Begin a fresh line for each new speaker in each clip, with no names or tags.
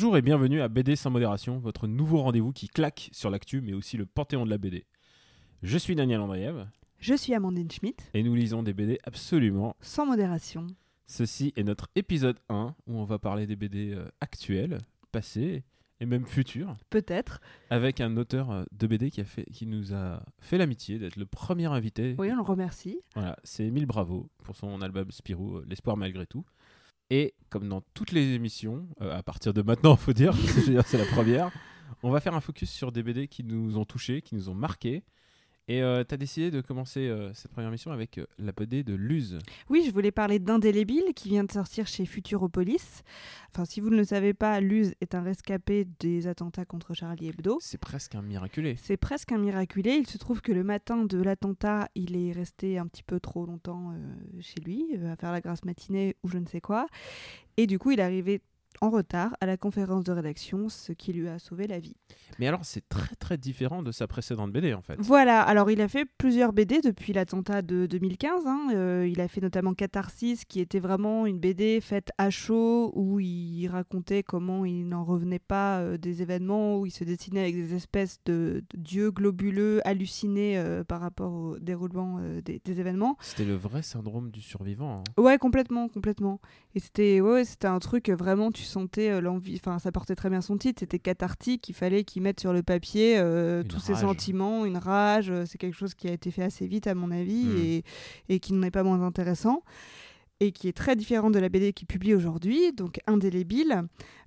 Bonjour et bienvenue à BD sans modération, votre nouveau rendez-vous qui claque sur l'actu mais aussi le panthéon de la BD. Je suis Daniel Andriev
Je suis Amandine Schmitt,
et nous lisons des BD absolument.
sans modération.
Ceci est notre épisode 1 où on va parler des BD euh, actuels, passés et même futurs
Peut-être.
avec un auteur euh, de BD qui, a fait, qui nous a fait l'amitié d'être le premier invité.
Oui, on le remercie.
Voilà, c'est Émile Bravo pour son album Spirou, euh, L'espoir malgré tout. Et comme dans toutes les émissions, euh, à partir de maintenant, faut dire, c'est la première, on va faire un focus sur des BD qui nous ont touchés, qui nous ont marqués. Et tu as décidé de commencer euh, cette première mission avec euh, la BD de Luz.
Oui, je voulais parler d'Indélébile qui vient de sortir chez Futuropolis. Enfin, si vous ne le savez pas, Luz est un rescapé des attentats contre Charlie Hebdo.
C'est presque un miraculé.
C'est presque un miraculé. Il se trouve que le matin de l'attentat, il est resté un petit peu trop longtemps euh, chez lui, euh, à faire la grasse matinée ou je ne sais quoi. Et du coup, il est arrivé en retard à la conférence de rédaction, ce qui lui a sauvé la vie.
Mais alors, c'est très très différent de sa précédente BD en fait.
Voilà, alors il a fait plusieurs BD depuis l'attentat de 2015. hein. Euh, il a fait notamment Catharsis, qui était vraiment une BD faite à chaud, où il racontait comment il n'en revenait pas euh, des événements, où il se dessinait avec des espèces de, de dieux globuleux hallucinés euh, par rapport au déroulement des, des événements.
C'était le vrai syndrome du survivant. hein.
Ouais, complètement, complètement. Et c'était ouais, un truc vraiment, tu sentais euh, l'envie, enfin ça portait très bien son titre, c'était cathartique, il fallait qu'il mette sur le papier euh, tous ses sentiments, une rage, euh, c'est quelque chose qui a été fait assez vite à mon avis
Mm.
et, et qui n'en est pas moins intéressant et qui est très différent de la BD qu'il publie aujourd'hui, donc Indélébile.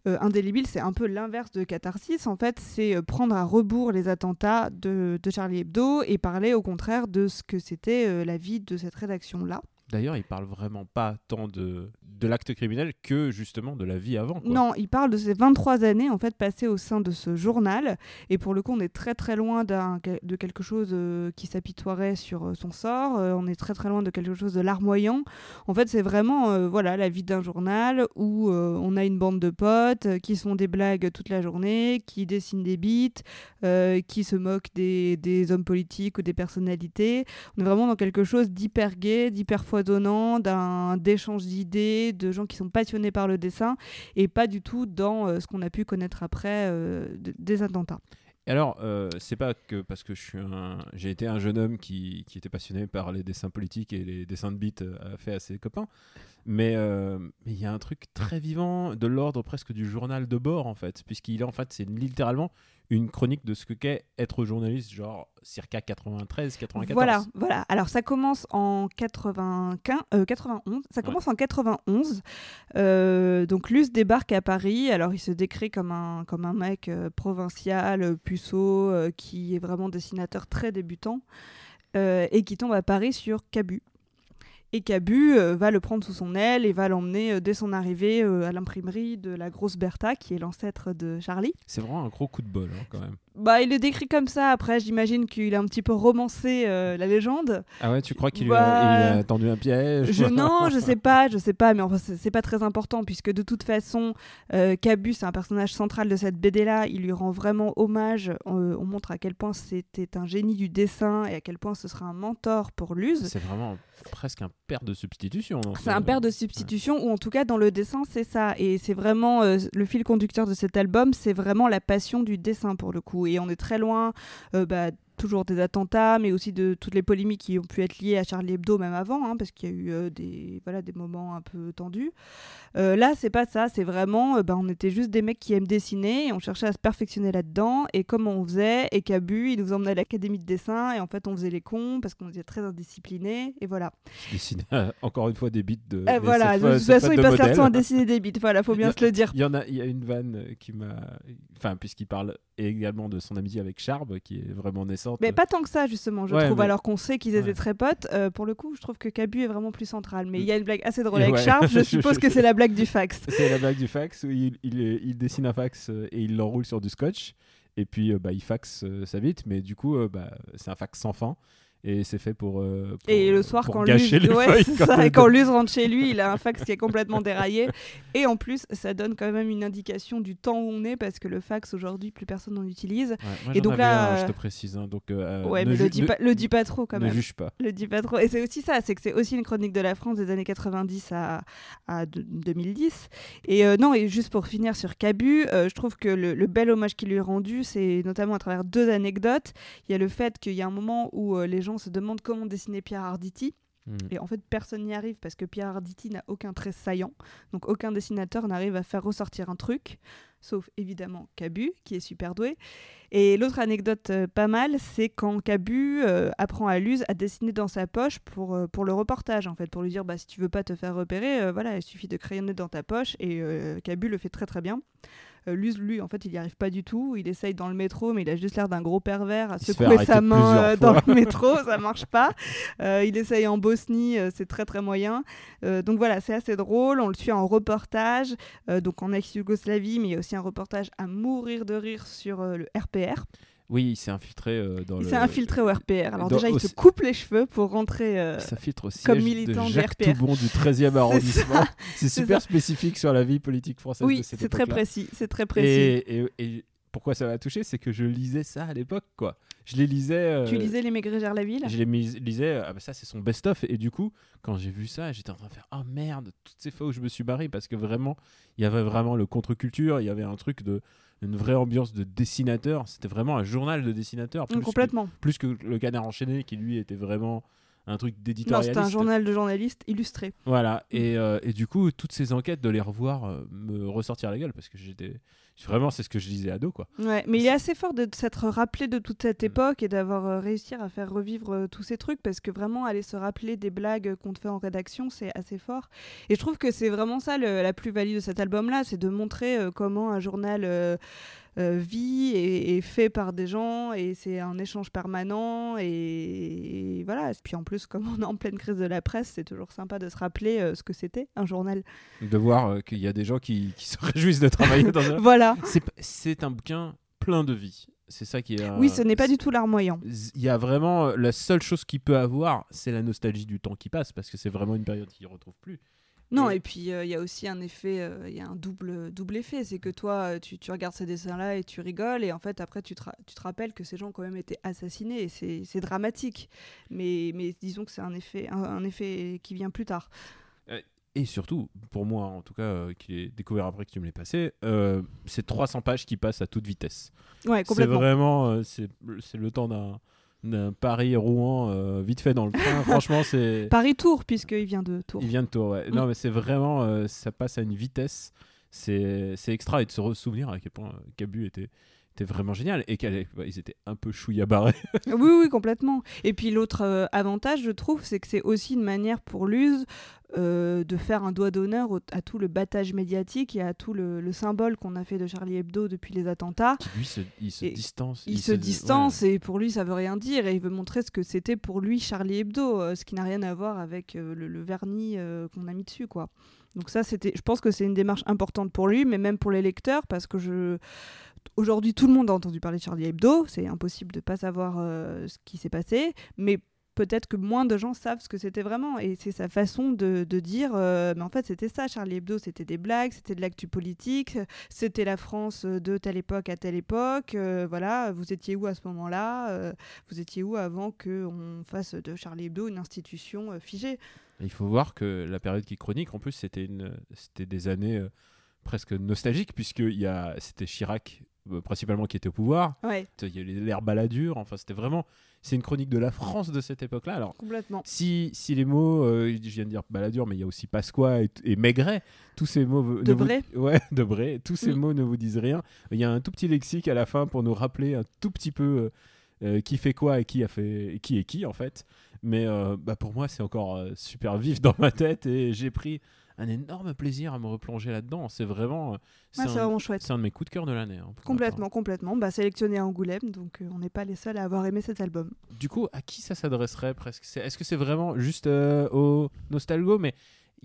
Euh, Indélébile, c'est un peu l'inverse de Catharsis. En fait, c'est prendre à rebours les attentats de, de Charlie Hebdo et parler au contraire de ce que c'était euh, la vie de cette rédaction-là.
D'ailleurs, il parle vraiment pas tant de, de l'acte criminel que justement de la vie avant.
Non, il parle de ces 23 années en fait passées au sein de ce journal et pour le coup on est très très loin de quelque chose euh, qui s'apitoierait sur euh, son sort, Euh, on est très très loin de quelque chose de larmoyant. En fait c'est vraiment voilà la vie d'un journal où on a une bande de potes qui font des blagues toute la journée, qui dessinent des beats, qui se moquent des, des hommes politiques ou des personnalités. On est vraiment dans quelque chose d'hyper gay, d'hyper foisonnant, d'un d'échange d'idées, de gens qui sont passionnés par le dessin et pas du tout dans euh, ce qu'on a pu connaître après euh, de- des attentats.
Alors, euh, c'est pas que parce que j'ai été un jeune homme qui, qui était passionné par les dessins politiques et les dessins de beat euh, fait à ses copains, mais euh, mais il y a un truc très vivant de l'ordre presque du journal de bord en fait, puisqu'il est en fait c'est littéralement une chronique de ce que qu'est être journaliste, genre circa 93, 94.
Voilà, voilà. Alors ça commence en 95, euh, 91. Ça commence en 91. Euh, donc Luce débarque à Paris. Alors il se décrit comme un comme un mec euh, provincial, euh, puceau, qui est vraiment dessinateur très débutant et qui tombe à Paris sur Cabu. Et Cabu euh, va le prendre sous son aile et va l'emmener euh, dès son arrivée euh, à l'imprimerie de la grosse Bertha, qui est l'ancêtre de Charlie.
C'est vraiment un gros coup de bol hein, quand même.
Bah, il le décrit comme ça. Après, j'imagine qu'il a un petit peu romancé euh, la légende.
Ah ouais, tu crois qu'il lui
Bah,
a, il a tendu un piège
Je, non, je sais pas, je sais pas, mais enfin, c'est pas très important puisque de toute façon, euh, Cabu, c'est un personnage central de cette BD-là. Il lui rend vraiment hommage. Euh, on montre à quel point c'était un génie du dessin et à quel point ce sera un mentor pour Luz.
C'est vraiment presque un père de substitution.
C'est
ce-
un père de substitution, ou en tout cas dans le dessin, c'est ça. Et c'est vraiment euh, le fil conducteur de cet album, c'est vraiment la passion du dessin pour le coup. Et on est très loin, euh, bah, toujours des attentats, mais aussi de toutes les polémiques qui ont pu être liées à Charlie Hebdo même avant, hein, parce qu'il y a eu euh, des, voilà, des moments un peu tendus. Euh, là, c'est pas ça, c'est vraiment, euh, bah, on était juste des mecs qui aiment dessiner, et on cherchait à se perfectionner là-dedans, et comment on faisait, et Cabu, il nous emmenait à l'académie de dessin, et en fait, on faisait les cons, parce qu'on était très indisciplinés, et voilà.
Il dessine euh, encore une fois des bits de.
Et voilà, de toute façon, il passe leur temps à dessiner des bits. Voilà, faut bien se le dire.
Il y en a, il y a une vanne qui m'a, enfin puisqu'il parle également de son amitié avec Charb, qui est vraiment
Mais pas tant que ça, justement, je
Ouais,
trouve.
mais-
Alors qu'on sait qu'ils étaient
Ouais.
très potes, euh, pour le coup, je trouve que Cabu est vraiment plus central. Mais il y a une blague assez drôle avec. Sharp, je suppose que c'est la blague du fax.
C'est la blague du fax où il, il, il dessine un fax euh, et il l'enroule sur du scotch. Et puis euh, bah, il faxe sa bite, mais du coup bah, c'est un fax sans fin. Et c'est fait pour, euh, pour,
Et
euh,
le soir,
pour
quand
gâcher
Luz,
les
ouais,
feuilles quand
ça. Luz rentre chez lui, il a un fax qui est complètement déraillé. Et en plus, ça donne quand même une indication du temps où on est parce que le fax aujourd'hui, plus personne n'en utilise.
Ouais, moi,
Et donc là,
un, je
euh,
te précise hein, donc euh,
ouais,
ne
mais le dis,
ne-
pas, le dis pas trop quand
ne
même.
juge pas
Le dis pas trop. Et c'est aussi ça, c'est que c'est aussi une chronique de la France des années 90 à, à de- 2010. Et euh, non, et juste pour finir sur Cabu, euh, je trouve que le, le bel hommage qu'il lui est rendu, c'est notamment à travers deux anecdotes. Il y a le fait qu'il y a un moment où euh, les gens se demandent comment dessiner Pierre Arditi.
Mm.
Et en fait, personne n'y arrive parce que Pierre Arditi n'a aucun trait saillant. Donc aucun dessinateur n'arrive à faire ressortir un truc, sauf évidemment Cabu, qui est super doué. Et l'autre anecdote euh, pas mal, c'est quand Cabu euh, apprend à Luz à dessiner dans sa poche pour, euh, pour le reportage, en fait, pour lui dire bah, si tu veux pas te faire repérer, voilà, il suffit de crayonner dans ta poche. Et Cabu le fait très très bien. Euh, lui, en fait, il n'y arrive pas du tout. Il essaye dans le métro, mais il a juste l'air d'un gros pervers à secouer sa main euh, dans le métro, ça marche pas. Euh, il essaye en Bosnie, c'est très très moyen. Donc voilà, c'est assez drôle. On le suit en reportage, donc en ex-Yougoslavie, mais il y a aussi un reportage à mourir de rire sur le RPR.
Oui il s'est infiltré euh, dans
Il
le
s'est infiltré au RPR. Alors
dans-
déjà, il se coupe les cheveux pour rentrer. euh,
au
comme
siège
militant
de
du
Jacques
RPR.
Toubon du 13e arrondissement c'est super
ça.
spécifique sur la vie politique française
Oui, c'est très précis. C'est très précis.
Et, et- et pourquoi ça m'a touché, c'est que je lisais ça à l'époque, quoi. Je les lisais. euh,
Tu lisais Les Maigret gèrent la ville?
Je les lisais, ah bah ça c'est son best-of. Et du coup, quand j'ai vu ça, j'étais en train de faire Ah merde, toutes ces fois où je me suis barré, parce que vraiment, il y avait vraiment le contre-culture, il y avait un truc de. Une vraie ambiance de dessinateur. C'était vraiment un journal de dessinateur. Plus,
Complètement.
Que, plus que le canard enchaîné, qui lui était vraiment un truc
Non,
d'éditorialiste.
c'était un journal de journalistes illustré.
Voilà, et, euh, et du coup, toutes ces enquêtes, de les revoir, euh, me ressortir la gueule, parce que j'étais. Vraiment, c'est ce que je lisais ado, quoi.
Ouais, mais il est assez fort de s'être rappelé de toute cette
Mm.
époque et d'avoir euh, réussi à faire revivre euh, tous ces trucs parce que vraiment aller se rappeler des blagues qu'on te fait en rédaction, c'est assez fort. Et je trouve que c'est vraiment ça le- la plus-value de cet album-là, c'est de montrer euh, comment un journal vit et fait par des gens et c'est un échange permanent et, et voilà. Et puis en plus, comme on est en pleine crise de la presse, c'est toujours sympa de se rappeler euh, ce que c'était un journal.
De voir euh, qu'il y a des gens qui, qui se réjouissent de travailler dans un.
Voilà.
C'est un bouquin plein de vie. C'est ça qui est. euh,
Oui, ce n'est pas du tout larmoyant.
Il y a vraiment euh, la seule chose qu'il peut avoir, c'est la nostalgie du temps qui passe, parce que c'est vraiment une période qu'il ne retrouve plus.
Non,
Et-
puis euh, il y a aussi un effet, euh, il y a un double, double effet. C'est que toi, euh, tu, tu regardes ces dessins-là et tu rigoles, et en fait, après, tu te, tu te rappelles que ces gens ont quand même été assassinés, et c'est c'est dramatique. Mais, mais disons que c'est un effet, un, un effet qui vient plus tard.
Et surtout, pour moi, en tout cas, euh, qui l'ai découvert après que tu me l'aies passé, c'est 300 pages qui passent à toute vitesse.
Ouais,
C'est
complètement.
vraiment, euh, c'est c'est le temps d'un Paris-Rouen euh, vite fait dans le train. Franchement, c'est.
Paris-Tours, puisqu'il vient de Tours.
Il vient de Tours, ouais.
Mm.
Non, mais c'est vraiment, euh, ça passe à une vitesse. C'est extra et de se ressouvenir à quel point euh, Cabu était, était vraiment génial et qu'ils étaient un peu chouillabarrés.
Oui, oui, complètement. Et puis l'autre euh, avantage, je trouve, c'est que c'est aussi une manière pour Luz euh, de faire un doigt d'honneur à tout le battage médiatique et à tout le, le symbole qu'on a fait de Charlie Hebdo depuis les attentats.
Lui, se, il se
Et
distance.
Il, se, distance et pour lui ça veut rien dire et il veut montrer ce que c'était pour lui Charlie Hebdo, euh, ce qui n'a rien à voir avec le, le vernis qu'on a mis dessus quoi. Donc ça c'était, je pense que c'est une démarche importante pour lui, mais même pour les lecteurs parce que je aujourd'hui tout le monde a entendu parler de Charlie Hebdo, c'est impossible de pas savoir euh, ce qui s'est passé, mais peut-être que moins de gens savent ce que c'était vraiment. Et c'est sa façon de, dire euh, mais en fait c'était ça Charlie Hebdo. C'était des blagues c'était de l'actu politique. C'était la France de telle époque à telle époque. Euh, voilà vous étiez où à ce moment-là vous étiez où avant qu'on fasse de Charlie Hebdo une institution figée?
Il faut voir que la période qui chronique, en plus, c'était des années presque nostalgiques puisque c'était Chirac principalement qui était au pouvoir.
ouais
Il y a l'ère baladure. Enfin, c'était vraiment, c'est une chronique de la France de cette époque-là. Alors.
complètement
Si, si les mots, euh, je viens de dire baladure, mais il y a aussi Pasqua et, et Maigret, tous ces mots. ne vous-
Debré.
Ouais, Debré. Tous ces
Mm.
mots ne vous disent rien. Il y a un tout petit lexique à la fin pour nous rappeler un tout petit peu euh, euh, qui fait quoi et qui a fait qui est qui en fait. Mais euh, bah, pour moi, c'est encore euh, super vif dans ma tête et j'ai pris un énorme plaisir à me replonger là-dedans. C'est vraiment, euh, c'est
Ouais,
un,
vraiment chouette
c'est un de mes coups de cœur de l'année. hein,
complètement complètement bah, sélectionné à Angoulême donc euh, on n'est pas les seuls à avoir aimé cet album
Du coup, à qui ça s'adresserait presque? Est-ce que c'est vraiment juste euh, aux nostalgos Mais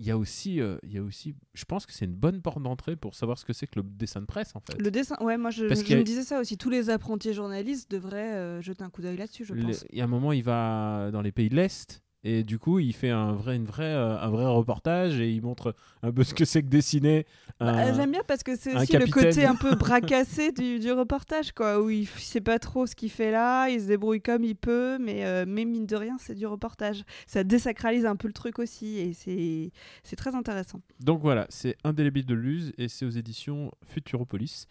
il y a aussi, euh, il y a aussi, je pense que c'est une bonne porte d'entrée pour savoir ce que c'est que le dessin de presse en fait.
Le dessin, ouais, moi je,
Parce
je
a-
me disais ça aussi. Tous les apprentis journalistes devraient euh, jeter un coup d'œil là-dessus, je
Le-
pense.
Il y a un moment, il va dans les pays de l'Est. Et du coup, il fait un vrai, une vraie, euh, un vrai reportage et il montre un peu ce que c'est que dessiner.
Bah,
un-
J'aime bien parce que c'est
un
aussi le côté un peu bracassé du, du reportage, quoi, où il f- sait pas trop ce qu'il fait là, il se débrouille comme il peut, mais, euh, mais mine de rien, c'est du reportage. Ça désacralise un peu le truc aussi, et c'est c'est très intéressant.
Donc voilà, c'est Indélébile de Luz et c'est aux éditions Futuropolis.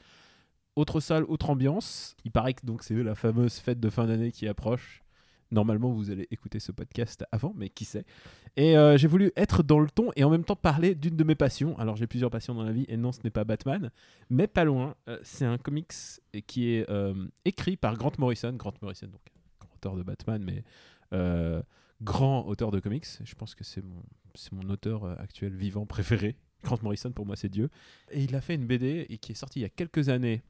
Autre salle, autre ambiance. Il paraît que donc c'est la fameuse fête de fin d'année qui approche. Normalement, vous allez écouter ce podcast avant, mais qui sait. Et euh, j'ai voulu être dans le ton et en même temps parler d'une de mes passions. Alors, j'ai plusieurs passions dans la vie et non, ce n'est pas Batman, mais pas loin. Euh, c'est un comics qui est euh, écrit par Grant Morrison. Grant Morrison, donc grand auteur de Batman, mais grand auteur de comics. Je pense que c'est mon, auteur actuel vivant préféré. Grant Morrison, pour moi, c'est Dieu. Et il a fait une BD qui est sortie il y a quelques années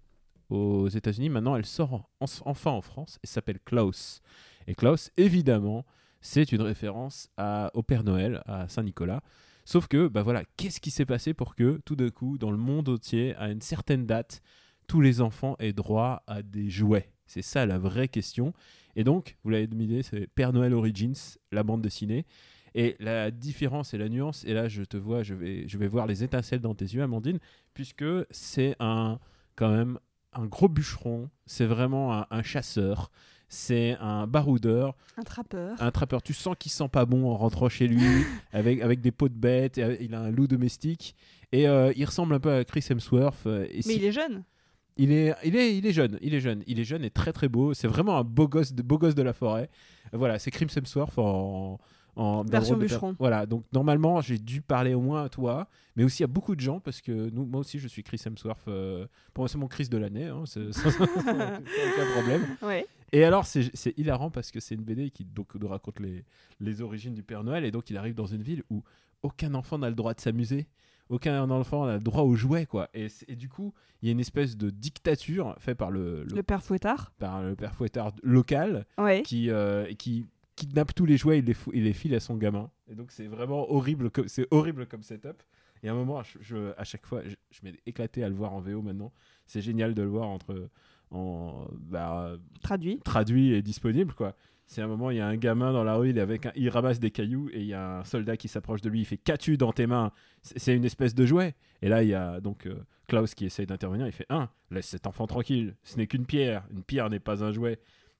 aux États-Unis. Maintenant, elle sort en- en- enfin en France et s'appelle Klaus. Et Klaus, évidemment, c'est une référence à, au Père Noël, à Saint-Nicolas. Sauf que, bah voilà, qu'est-ce qui s'est passé pour que, tout d'un coup, dans le monde entier, à une certaine date, tous les enfants aient droit à des jouets? C'est ça la vraie question. Et donc, vous l'avez deviné, c'est Père Noël Origins, la bande dessinée. Et la différence et la nuance, et là je te vois, je vais, je vais voir les étincelles dans tes yeux, Amandine, puisque c'est un, quand même, un gros bûcheron, c'est vraiment un, un chasseur, c'est un baroudeur,
Un trappeur.
un trappeur. Tu sens qu'il sent pas bon en rentrant chez lui, avec, avec des pots de bêtes, et, euh, il a un loup domestique, et euh, il ressemble un peu à Chris Hemsworth. euh, et
Mais
si-
il est jeune.
il est, il est, il est jeune, il est jeune, il est jeune et très très beau. C'est vraiment un beau gosse de, beau gosse de la forêt. Voilà, c'est Crimson Swarf en, en
Version bûcheron.
Voilà, donc normalement j'ai dû parler au moins à toi, mais aussi à beaucoup de gens parce que nous, moi aussi je suis Chris Hemsworth. euh, pour moi c'est mon Chris de l'année, hein, c'est- sans, sans aucun problème.
Ouais.
Et alors, c'est hilarant parce que c'est une BD qui donc, nous raconte les, les origines du Père Noël. Et donc, il arrive dans une ville où aucun enfant n'a le droit de s'amuser. Aucun enfant n'a le droit aux jouets, quoi. Et, et du coup, il y a une espèce de dictature faite par le, le-
Le père Fouettard.
par le père fouettard local
Ouais.
qui, euh, qui kidnappe tous les jouets, il les, les file à son gamin. Et donc, c'est vraiment horrible, comme- c'est horrible comme setup. Et à un moment, je, je- à chaque fois, je, je m'ai éclaté à le voir en VO maintenant. C'est génial de le voir entre en bah,
Traduit.
traduit et disponible quoi. C'est un moment, il y a un gamin dans la rue, il, est avec un- il ramasse des cailloux et il y a un soldat qui s'approche de lui, il fait Qu'as-tu dans tes mains? C'est c'est une espèce de jouet. Et là, il y a donc euh, Klaus qui essaye d'intervenir, il fait Un, laisse cet enfant tranquille, ce n'est qu'une pierre, une pierre n'est pas un jouet.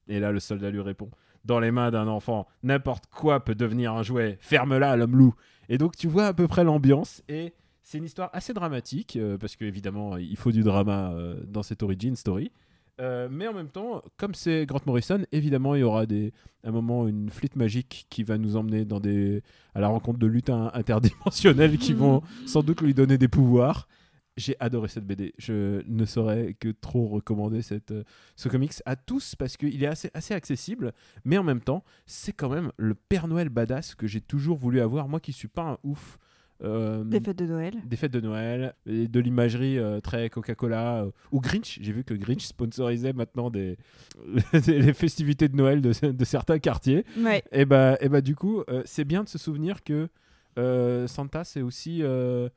Et là, le soldat lui répond Dans les mains d'un enfant, n'importe quoi peut devenir un jouet, ferme-la, l'homme loup. Et donc, tu vois à peu près l'ambiance et. C'est une histoire assez dramatique, euh, parce qu'évidemment, il faut du drama euh, dans cette origin story. Euh, mais en même temps, comme c'est Grant Morrison, évidemment, il y aura des, un moment une flûte magique qui va nous emmener dans des, à la rencontre de lutins interdimensionnels qui vont sans doute lui donner des pouvoirs. J'ai adoré cette BD. Je ne saurais que trop recommander cette, euh, ce comics à tous parce qu'il est assez, assez accessible, mais en même temps, c'est quand même le Père Noël badass que j'ai toujours voulu avoir. Moi qui suis pas un ouf. Euh,
Des fêtes de Noël.
des fêtes de Noël, et de l'imagerie euh, très Coca-Cola euh, ou Grinch. J'ai vu que Grinch sponsorisait maintenant des, les festivités de Noël de, de certains quartiers.
Ouais.
Et bah, et bah du coup, euh, c'est bien de se souvenir que euh, Santa, c'est aussi, euh,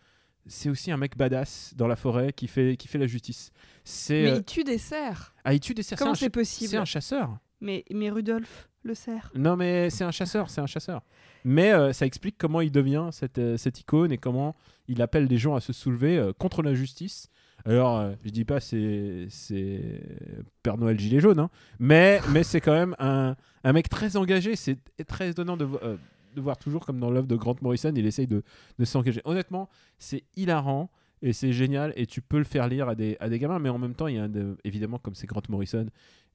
c'est aussi un mec badass dans la forêt qui fait, qui fait la justice. C'est
Mais
euh,
il tue des cerfs.
ah, il tue des cerfs.
Comment
c'est
possible
C'est un chasseur.
Mais, mais Rudolf le cerf.
Non, mais c'est un chasseur, c'est un chasseur. Mais euh, ça explique comment il devient cette, euh, cette icône et comment il appelle les gens à se soulever euh, contre l'injustice. Alors, je dis pas c'est c'est Père Noël gilet jaune, hein, mais mais c'est quand même un, un mec très engagé. C'est très étonnant de, vo- de voir toujours comme dans l'œuvre de Grant Morrison, il essaye de, de s'engager. Honnêtement, c'est hilarant et c'est génial et tu peux le faire lire à des, à des gamins, mais en même temps, il y a évidemment comme c'est Grant Morrison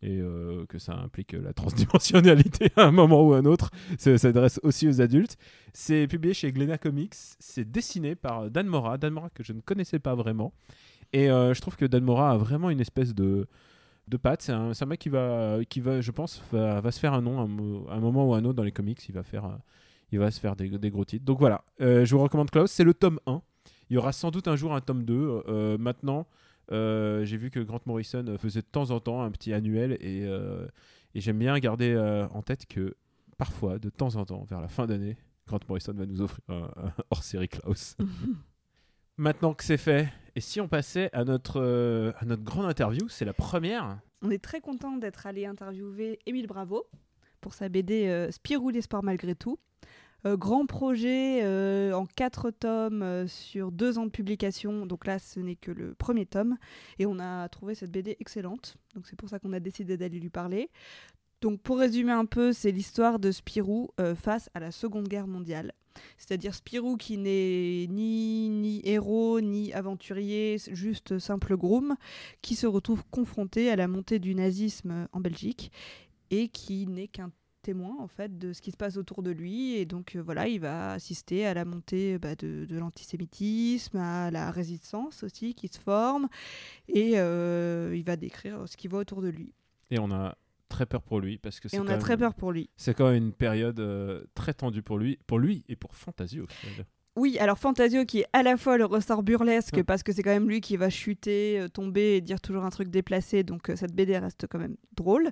et euh, que ça implique la transdimensionnalité à un moment ou à un autre, ça s'adresse aussi aux adultes. C'est publié chez Glénat Comics, c'est dessiné par Dan Mora, Dan Mora que je ne connaissais pas vraiment. Et euh, je trouve que Dan Mora a vraiment une espèce de, de patte. C'est un, mec qui va, qui va, je pense, va, se faire un nom à un, moment ou à un autre dans les comics. Il va, faire, euh, il va se faire des, des gros titres. Donc voilà, je vous recommande Klaus. C'est le tome 1. Il y aura sans doute un jour un tome 2. Euh, maintenant, euh, j'ai vu que Grant Morrison euh, faisait de temps en temps un petit annuel et, euh, et j'aime bien garder euh, en tête que parfois, de temps en temps, vers la fin d'année, Grant Morrison va nous offrir un, un hors-série Klaus. Maintenant que c'est fait, et si on passait à notre, à notre grande interview, c'est la première.
On est très content d'être allé interviewer Émile Bravo pour sa BD Spirou les sports malgré tout. Euh, grand projet euh, en quatre tomes euh, sur deux ans de publication. Donc là, ce n'est que le premier tome. Et on a trouvé cette BD excellente. Donc c'est pour ça qu'on a décidé d'aller lui parler. Donc pour résumer un peu, c'est l'histoire de Spirou face à la Seconde Guerre mondiale. C'est-à-dire Spirou qui n'est ni, ni héros, ni aventurier, juste simple groom, qui se retrouve confronté à la montée du nazisme en Belgique et qui n'est qu'un témoin en fait de ce qui se passe autour de lui. Et donc euh, voilà il va assister à la montée bah, de, de l'antisémitisme à la résistance aussi qui se forme. Et euh, il va décrire ce qu'il voit autour de lui.
Et on a très peur pour lui parce que c'est
et on a
même-
très peur pour lui.
C'est quand même une période euh, très tendue pour lui, pour lui et pour Fantasio.
Oui, alors Fantasio qui est à la fois le ressort burlesque
Ouais.
parce que c'est quand même lui qui va chuter, euh, tomber et dire toujours un truc déplacé, donc euh, cette BD reste quand même drôle.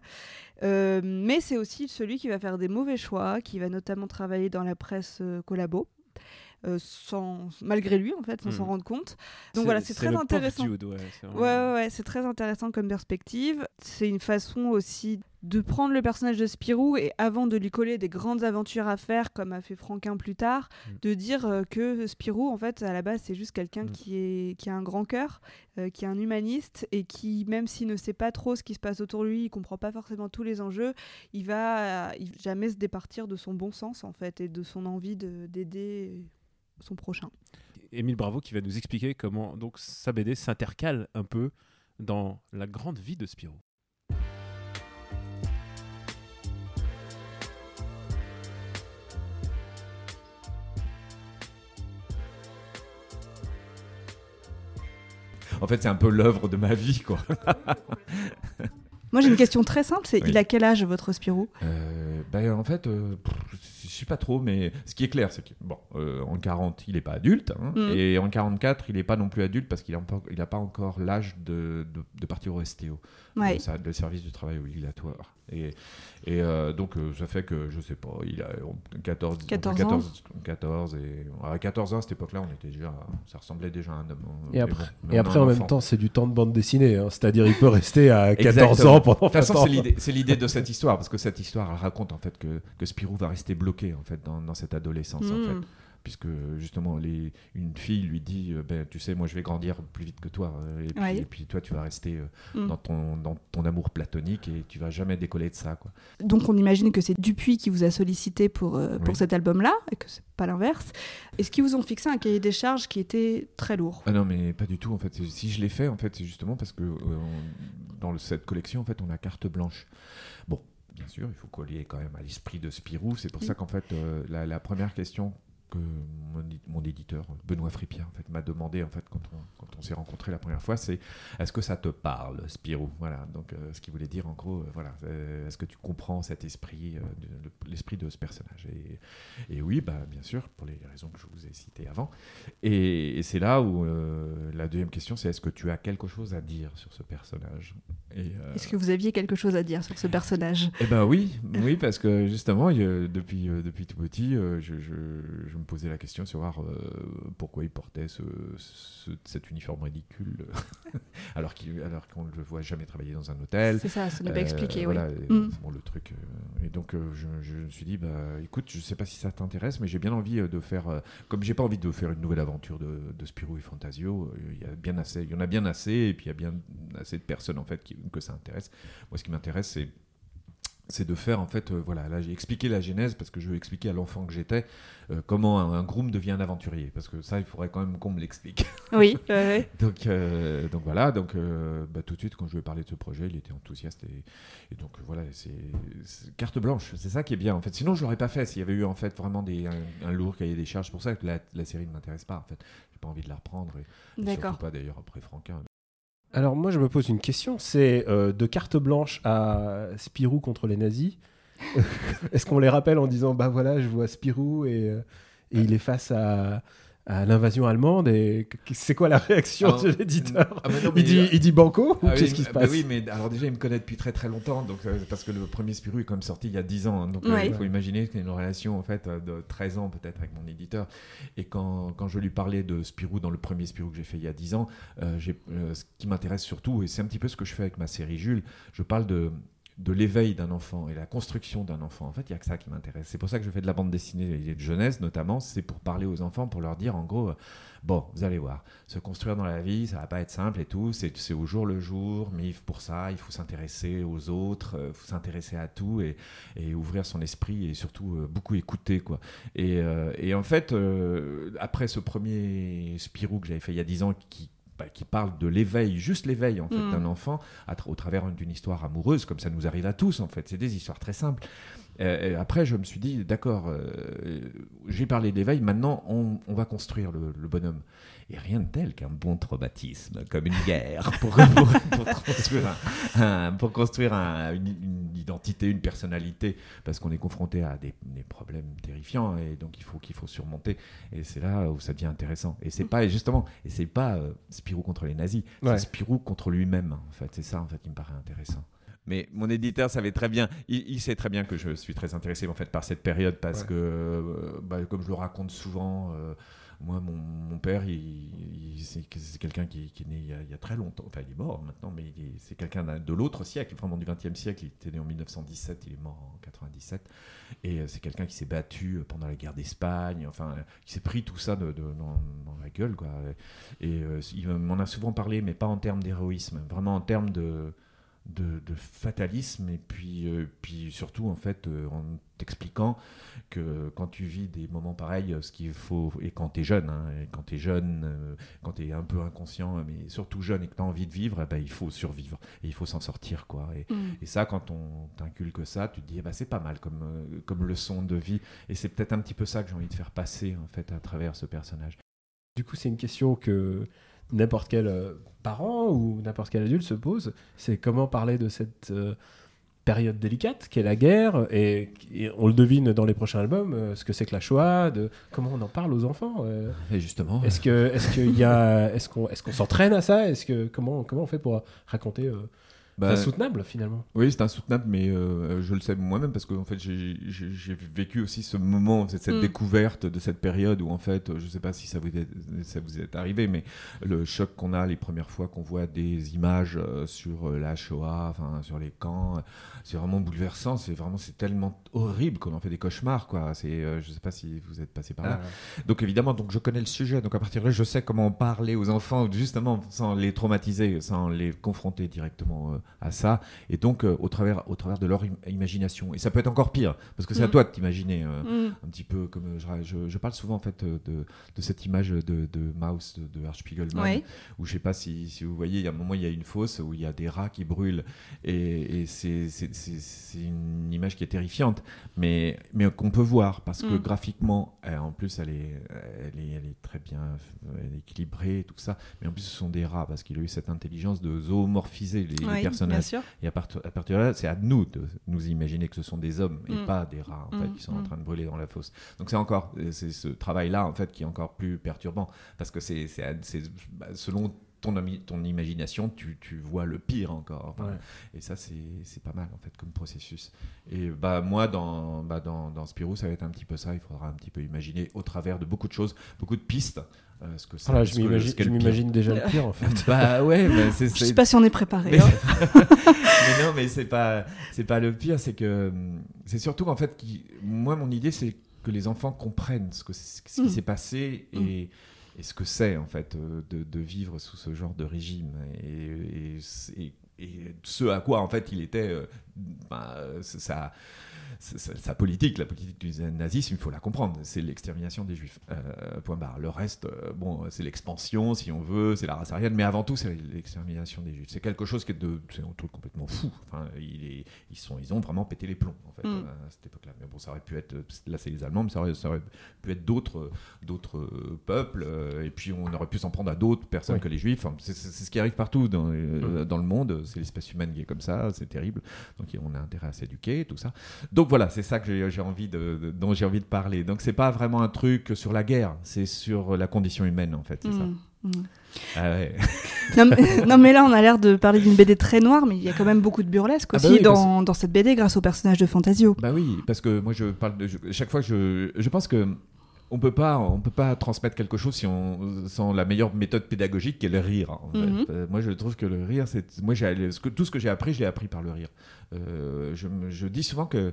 Euh, mais c'est aussi celui qui va faire des mauvais choix, qui va notamment travailler dans la presse collabo. euh, sans, malgré lui en fait, sans
Mhm.
s'en rendre compte. Donc voilà, c'est très intéressant.
dude, ouais,
ouais, ouais, c'est très intéressant comme perspective. C'est une façon aussi de prendre le personnage de Spirou et avant de lui coller des grandes aventures à faire, comme a fait Franquin plus tard,
Mm.
de dire euh, que Spirou, en fait, à la base, c'est juste quelqu'un
Mm.
qui, est, qui a un grand cœur, euh, qui est un humaniste et qui, même s'il ne sait pas trop ce qui se passe autour de lui, il comprend pas forcément tous les enjeux, il va, euh, jamais se départir de son bon sens, en fait, et de son envie de- d'aider son prochain.
Émile Bravo qui va nous expliquer comment donc sa BD s'intercale un peu dans la grande vie de Spirou.
En fait, c'est un peu l'œuvre de ma vie, quoi.
Moi, j'ai une question très simple, c'est
Oui.
il a quel âge, votre Spirou?
Euh, ben, en fait, euh, je sais pas trop, mais ce qui est clair, c'est que bon, euh, en 40, il n'est pas adulte, hein,
Mm.
et en 44, il n'est pas non plus adulte parce qu'il n'a pas encore l'âge de, de, de partir au STO,
Ouais.
le, sa- le service du travail obligatoire. Et, et euh, donc, euh, ça fait que, je sais pas, il a 14, entre
14 ans.
14, 14 et à 14 ans, à cette époque-là, on était déjà, ça ressemblait déjà à un homme. hein,
Et après,
bon,
et après en même temps, c'est du temps de bande dessinée. hein. C'est-à-dire, il peut rester à 14
Exactement.
ans pendant
De toute façon,
20 ans.
c'est l'idée, c'est l'idée de cette histoire, parce que cette histoire, elle raconte en fait que, que Spirou va rester bloqué en fait dans, dans cette adolescence en
Mm.
fait, puisque justement les, une fille lui dit, euh, ben tu sais, moi je vais grandir plus vite que toi, euh, et puis,
Ouais.
et puis toi tu vas rester euh,
Mm.
dans ton dans ton amour platonique et tu vas jamais décoller de ça quoi.
Donc on imagine que c'est Dupuis qui vous a sollicité pour, euh, pour
Oui.
cet album-là, et que c'est pas l'inverse. Est-ce qu'ils vous ont fixé un cahier des charges qui était très lourd?
Ah non mais pas du tout en fait. Si je l'ai fait en fait, c'est justement parce que on- dans cette collection en fait, on a carte blanche. Bon, bien sûr, il faut coller quand même à l'esprit de Spirou. C'est pour
Oui.
ça qu'en fait, euh, la, la première question que mon, édi- mon éditeur Benoît Fripier en fait m'a demandé en fait quand on, s'est rencontrés la première fois, c'est est-ce que ça te parle Spirou? Voilà. Donc euh, ce qui voulait dire en gros, euh, voilà, euh, est-ce que tu comprends cet esprit, l'esprit de ce personnage? Et, et oui, bah bien sûr, pour les raisons que je vous ai citées avant. Et, et c'est là où la deuxième question, c'est est-ce que tu as quelque chose à dire sur ce personnage?
Est-ce que vous aviez quelque chose à dire sur ce personnage?
Eh ben oui, oui, parce que justement, depuis, depuis tout petit, je, je- je me posais la question sur voir euh, pourquoi il portait ce, ce- cet uniforme ridicule, alors qu'il- alors qu'on ne le voit jamais travailler dans un hôtel.
C'est ça, ça n'est pas
Euh,
expliqué, oui.
voilà,
Mm.
bon, le truc. euh, et donc, euh, je, je me suis dit, bah, écoute, je sais pas si ça t'intéresse, mais j'ai bien envie de faire. comme j'ai pas envie de faire une nouvelle aventure de, de Spirou et Fantasio, il y a bien assez, il y en a bien assez, et puis il y a bien assez de personnes en fait qui- que ça intéresse. Moi, ce qui m'intéresse, c'est c'est de faire en fait, euh, voilà, là j'ai expliqué la genèse parce que je veux expliquer à l'enfant que j'étais euh, comment un, un groom devient un aventurier, parce que ça il faudrait quand même qu'on me l'explique.
Oui, ouais.
Donc, euh, donc voilà, donc euh, bah, tout de suite quand je lui ai parlé de ce projet, il était enthousiaste et, et donc voilà, c'est carte blanche, c'est ça qui est bien en fait. Sinon je l'aurais pas fait s'il y avait eu en fait vraiment des, un, un lourd cahier des charges. C'est pour ça que la, la série ne m'intéresse pas en fait. J'ai pas envie de la reprendre et, et
D'accord.
surtout pas d'ailleurs après Franquin.
Alors moi je me pose une question, c'est euh, de carte blanche à Spirou contre les nazis. Est-ce qu'on les rappelle en disant bah voilà je vois Spirou et, euh, et il est face à, à l'invasion allemande et c'est quoi la réaction
Alors,
de l'éditeur
ah, bah mais-
il, dit, il dit banco ou
Ah oui,
qu'est-ce qui se
bah
passe
Oui, mais alors déjà, il me connaît depuis très très longtemps, donc, euh, parce que le premier Spirou est quand même sorti il y a 10 ans. hein, donc euh, il faut imaginer qu'il y a une relation en fait euh, de 13 ans peut-être avec mon éditeur. Et quand, quand je lui parlais de Spirou dans le premier Spirou que j'ai fait il y a 10 ans, euh, euh, ce qui m'intéresse surtout, et c'est un petit peu ce que je fais avec ma série Jules, je parle de de l'éveil d'un enfant et la construction d'un enfant. En fait, il n'y a que ça qui m'intéresse. C'est pour ça que je fais de la bande dessinée et de jeunesse, notamment. C'est pour parler aux enfants, pour leur dire, en gros, euh, bon, vous allez voir, se construire dans la vie, ça va pas être simple et tout. C'est au jour le jour, mais pour ça, il faut s'intéresser aux autres, il faut s'intéresser à tout et, et ouvrir son esprit et surtout euh, beaucoup écouter, quoi. Et, euh, et en fait, euh, après ce premier Spirou que j'avais fait il y a 10 ans, qui bah, qui parle de l'éveil, juste l'éveil en fait
Mm.
d'un enfant à tra- au travers d'une histoire amoureuse, comme ça nous arrive à tous en fait. C'est des histoires très simples. Euh, après, je me suis dit, d'accord, euh, j'ai parlé d'éveil, maintenant on, on va construire le, le bonhomme. Et rien de tel qu'un bon traumatisme, comme une guerre, pour, pour- pour construire, un- un- pour construire un- une, une identité, une personnalité, parce qu'on est confronté à des, des problèmes et donc il faut qu'il faut surmonter. Et c'est là où ça devient intéressant. Et c'est pas, et justement, et c'est pas euh, Spirou contre les nazis,
Ouais.
c'est Spirou contre lui-même, en fait. C'est ça, en fait, qui me paraît intéressant. Mais mon éditeur savait très bien, il, il sait très bien que je suis très intéressé en fait par cette période parce
Ouais.
que, euh, bah, comme je le raconte souvent, euh, moi mon, père, c'est quelqu'un qui, est né il y, a, très longtemps, enfin il est mort maintenant, mais c'est quelqu'un de l'autre siècle, vraiment du 20e siècle. Il était né en 1917, il est mort en 97, et euh, c'est quelqu'un qui s'est battu euh, pendant la guerre d'Espagne, enfin, qui s'est pris tout ça de, dans la gueule, quoi. Et euh, il m'en a souvent parlé, mais pas en termes d'héroïsme, vraiment en termes de, de, de fatalisme, et puis, euh, puis surtout, en fait, euh, en t'expliquant que quand tu vis des moments pareils, ce qu'il faut, et quand tu es jeune, hein, et quand tu es jeune, euh, quand tu es un peu inconscient, mais surtout jeune et que tu as envie de vivre, eh ben, il faut survivre, et il faut s'en sortir, quoi. Et,
Mm.
et ça, quand on t'inculque ça, tu te dis, eh ben, c'est pas mal comme, euh, comme leçon de vie. Et c'est peut-être un petit peu ça que j'ai envie de faire passer, en fait, à travers ce personnage.
Du coup, c'est une question que n'importe quel euh, parent ou n'importe quel adulte se pose. C'est comment parler de cette euh, période délicate qu'est la guerre et, et on le devine dans les prochains albums, euh, ce que c'est que la Shoah, de comment on en parle aux enfants. euh.
Et justement,
Est-ce que est-ce qu'il y a est-ce qu'on est-ce qu'on s'entraîne à ça? Est-ce que comment comment on fait pour raconter euh,
bah,
insoutenable finalement
Oui, c'est insoutenable, mais euh, je le sais moi-même parce que en fait, j'ai- vécu aussi ce moment, cette, cette
Mm.
découverte de cette période où en fait, je ne sais pas si ça vous est, ça vous est arrivé, mais le choc qu'on a les premières fois qu'on voit des images euh, sur euh, la Shoah, enfin sur les camps, c'est vraiment bouleversant. C'est vraiment, c'est tellement horrible qu'on en fait des cauchemars, quoi. C'est, euh, je ne sais pas si vous êtes passé par là. Donc évidemment, donc je connais le sujet. Donc à partir de là, je sais comment parler aux enfants, justement, sans les traumatiser, sans les confronter directement euh, à ça. Et donc euh, au travers, au travers de leur im- imagination. Et ça peut être encore pire, parce que c'est à
Mm.
toi de t'imaginer. euh,
Mm.
un petit peu comme euh, je, je- parle souvent en fait de, de cette image de, de Maus de, de Spiegelman où je sais pas si, si vous voyez il y a un moment il y a une fosse où il y a des rats qui brûlent et, et c'est une image qui est terrifiante mais, mais qu'on peut voir parce que
Mm.
graphiquement elle, en plus elle est, elle, est, elle est très bien équilibrée et tout ça mais en plus ce sont des rats parce qu'il a eu cette intelligence de zoomorphiser les,
Oui,
personnages
sûr.
et à, partir- à partir de là, c'est à nous de nous imaginer que ce sont des hommes et
Mm.
pas des rats en fait,
Mm,
qui sont en
mm.
train de brûler dans la fosse. Donc c'est encore euh, c'est ce travail-là en fait qui est encore plus perturbant parce que c'est bah, selon ton, imagination, tu, tu vois le pire encore. Enfin,
Ouais.
Et ça, c'est c'est pas mal en fait comme processus. Et bah moi, dans, bah, dans, dans Spirou, ça va être un petit peu ça. Il faudra un petit peu imaginer au travers de beaucoup de choses, beaucoup de pistes. Euh, ce que c'est-
Voilà,
ce
je m'imagine déjà le pire en fait.
Bah ouais, mais c'est
Je sais pas si on est préparé.
mais,
hein.
mais non, mais c'est pas, c'est pas le pire, c'est que hum, c'est surtout en fait, qui, moi mon idée c'est que les enfants comprennent ce, que, ce qui
Mm.
s'est passé et, et ce que c'est en fait euh, de, de vivre sous ce genre de régime et, et, et- et ce à quoi en fait il était, euh, bah, ça. Sa, politique, la politique du nazisme, il faut la comprendre. C'est l'extermination des juifs. Euh, point barre. Le reste, euh, bon, c'est l'expansion, si on veut, c'est la race aryenne, mais avant tout, c'est l'extermination des juifs. C'est quelque chose qui est de, c'est un truc complètement fou. Enfin, il est- ils sont, ils ont vraiment pété les plombs en fait
Mm.
à cette époque-là. Mais bon, ça aurait pu être, là, c'est les Allemands, mais ça aurait, ça aurait pu être d'autres, d'autres euh, peuples. euh, et puis, on aurait pu s'en prendre à d'autres personnes
Oui.
que les juifs. Enfin, c'est, ce qui arrive partout dans, euh, dans le monde. c'est l'espèce humaine qui est comme ça, c'est terrible. Donc on a intérêt à s'éduquer, tout ça. Donc voilà, c'est ça que j'ai envie de, de- dont j'ai envie de parler. Donc c'est pas vraiment un truc sur la guerre, c'est sur la condition humaine en fait, c'est ça.
Mm, mm.
Ah ouais.
Non mais, non, mais là, on a l'air de parler d'une BD très noire, mais il y a quand même beaucoup de burlesque
Ah
aussi
bah oui,
dans, dans cette BD grâce au personnage de Fantasio.
Bah oui, parce que moi je parle de je- chaque fois je je pense que on peut pas on peut pas transmettre quelque chose si on sans la meilleure méthode pédagogique qui est le rire. en fait.
Mhm.
Euh, moi je trouve que le rire c'est moi j'ai ce que tout ce que j'ai appris je l'ai appris par le rire. Euh, je, dis souvent que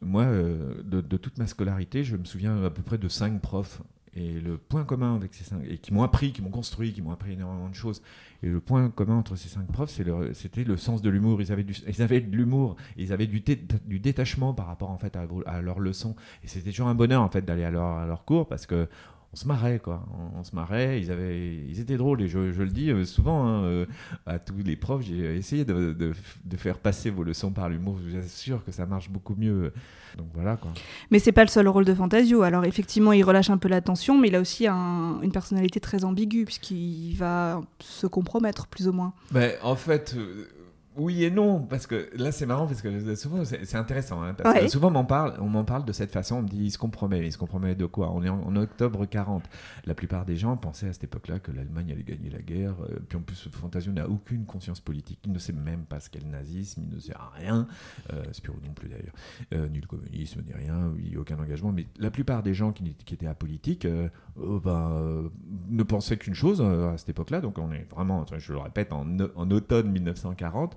moi euh, de, de toute ma scolarité je me souviens à peu près de cinq profs. Et le point commun avec ces cinq, et qui m'ont appris, qui m'ont construit, qui m'ont appris énormément de choses, et le point commun entre ces cinq profs, c'était le sens de l'humour. Ils avaient, du, ils avaient de l'humour, ils avaient du, dé- du détachement par rapport en fait à, à leurs leçons. Et c'était toujours un bonheur en fait d'aller à leur, à leur cours parce que on se marrait quoi. On, on se marrait. Ils avaient, ils étaient drôles et je, je le dis euh, souvent hein, euh, à tous les profs. J'ai essayé de, de- de faire passer vos leçons par l'humour. Je vous assure que ça marche beaucoup mieux. Donc voilà quoi.
Mais c'est pas le seul rôle de Fantasio. Alors effectivement, il relâche un peu la tension, mais il a aussi un- une personnalité très ambiguë, puisqu'il va se compromettre plus ou moins.
Ben, en fait, euh, oui et non, parce que là c'est marrant, parce que souvent c'est intéressant, hein, parce
Ouais.
que souvent on m'en parle, on parle de cette façon, on me dit il se compromet, il se compromet de quoi? On est en, en octobre 40. La plupart des gens pensaient à cette époque-là que l'Allemagne allait gagner la guerre, euh, puis en plus Fantasio n'a aucune conscience politique, il ne sait même pas ce qu'est le nazisme, il ne sait rien, euh, Spirou non plus d'ailleurs, euh, ni le communisme, ni rien, il n'y a aucun engagement, mais la plupart des gens qui, qui étaient apolitiques euh, ben, ne pensaient qu'une chose à cette époque-là, donc on est vraiment, je le répète, en, en automne 1940,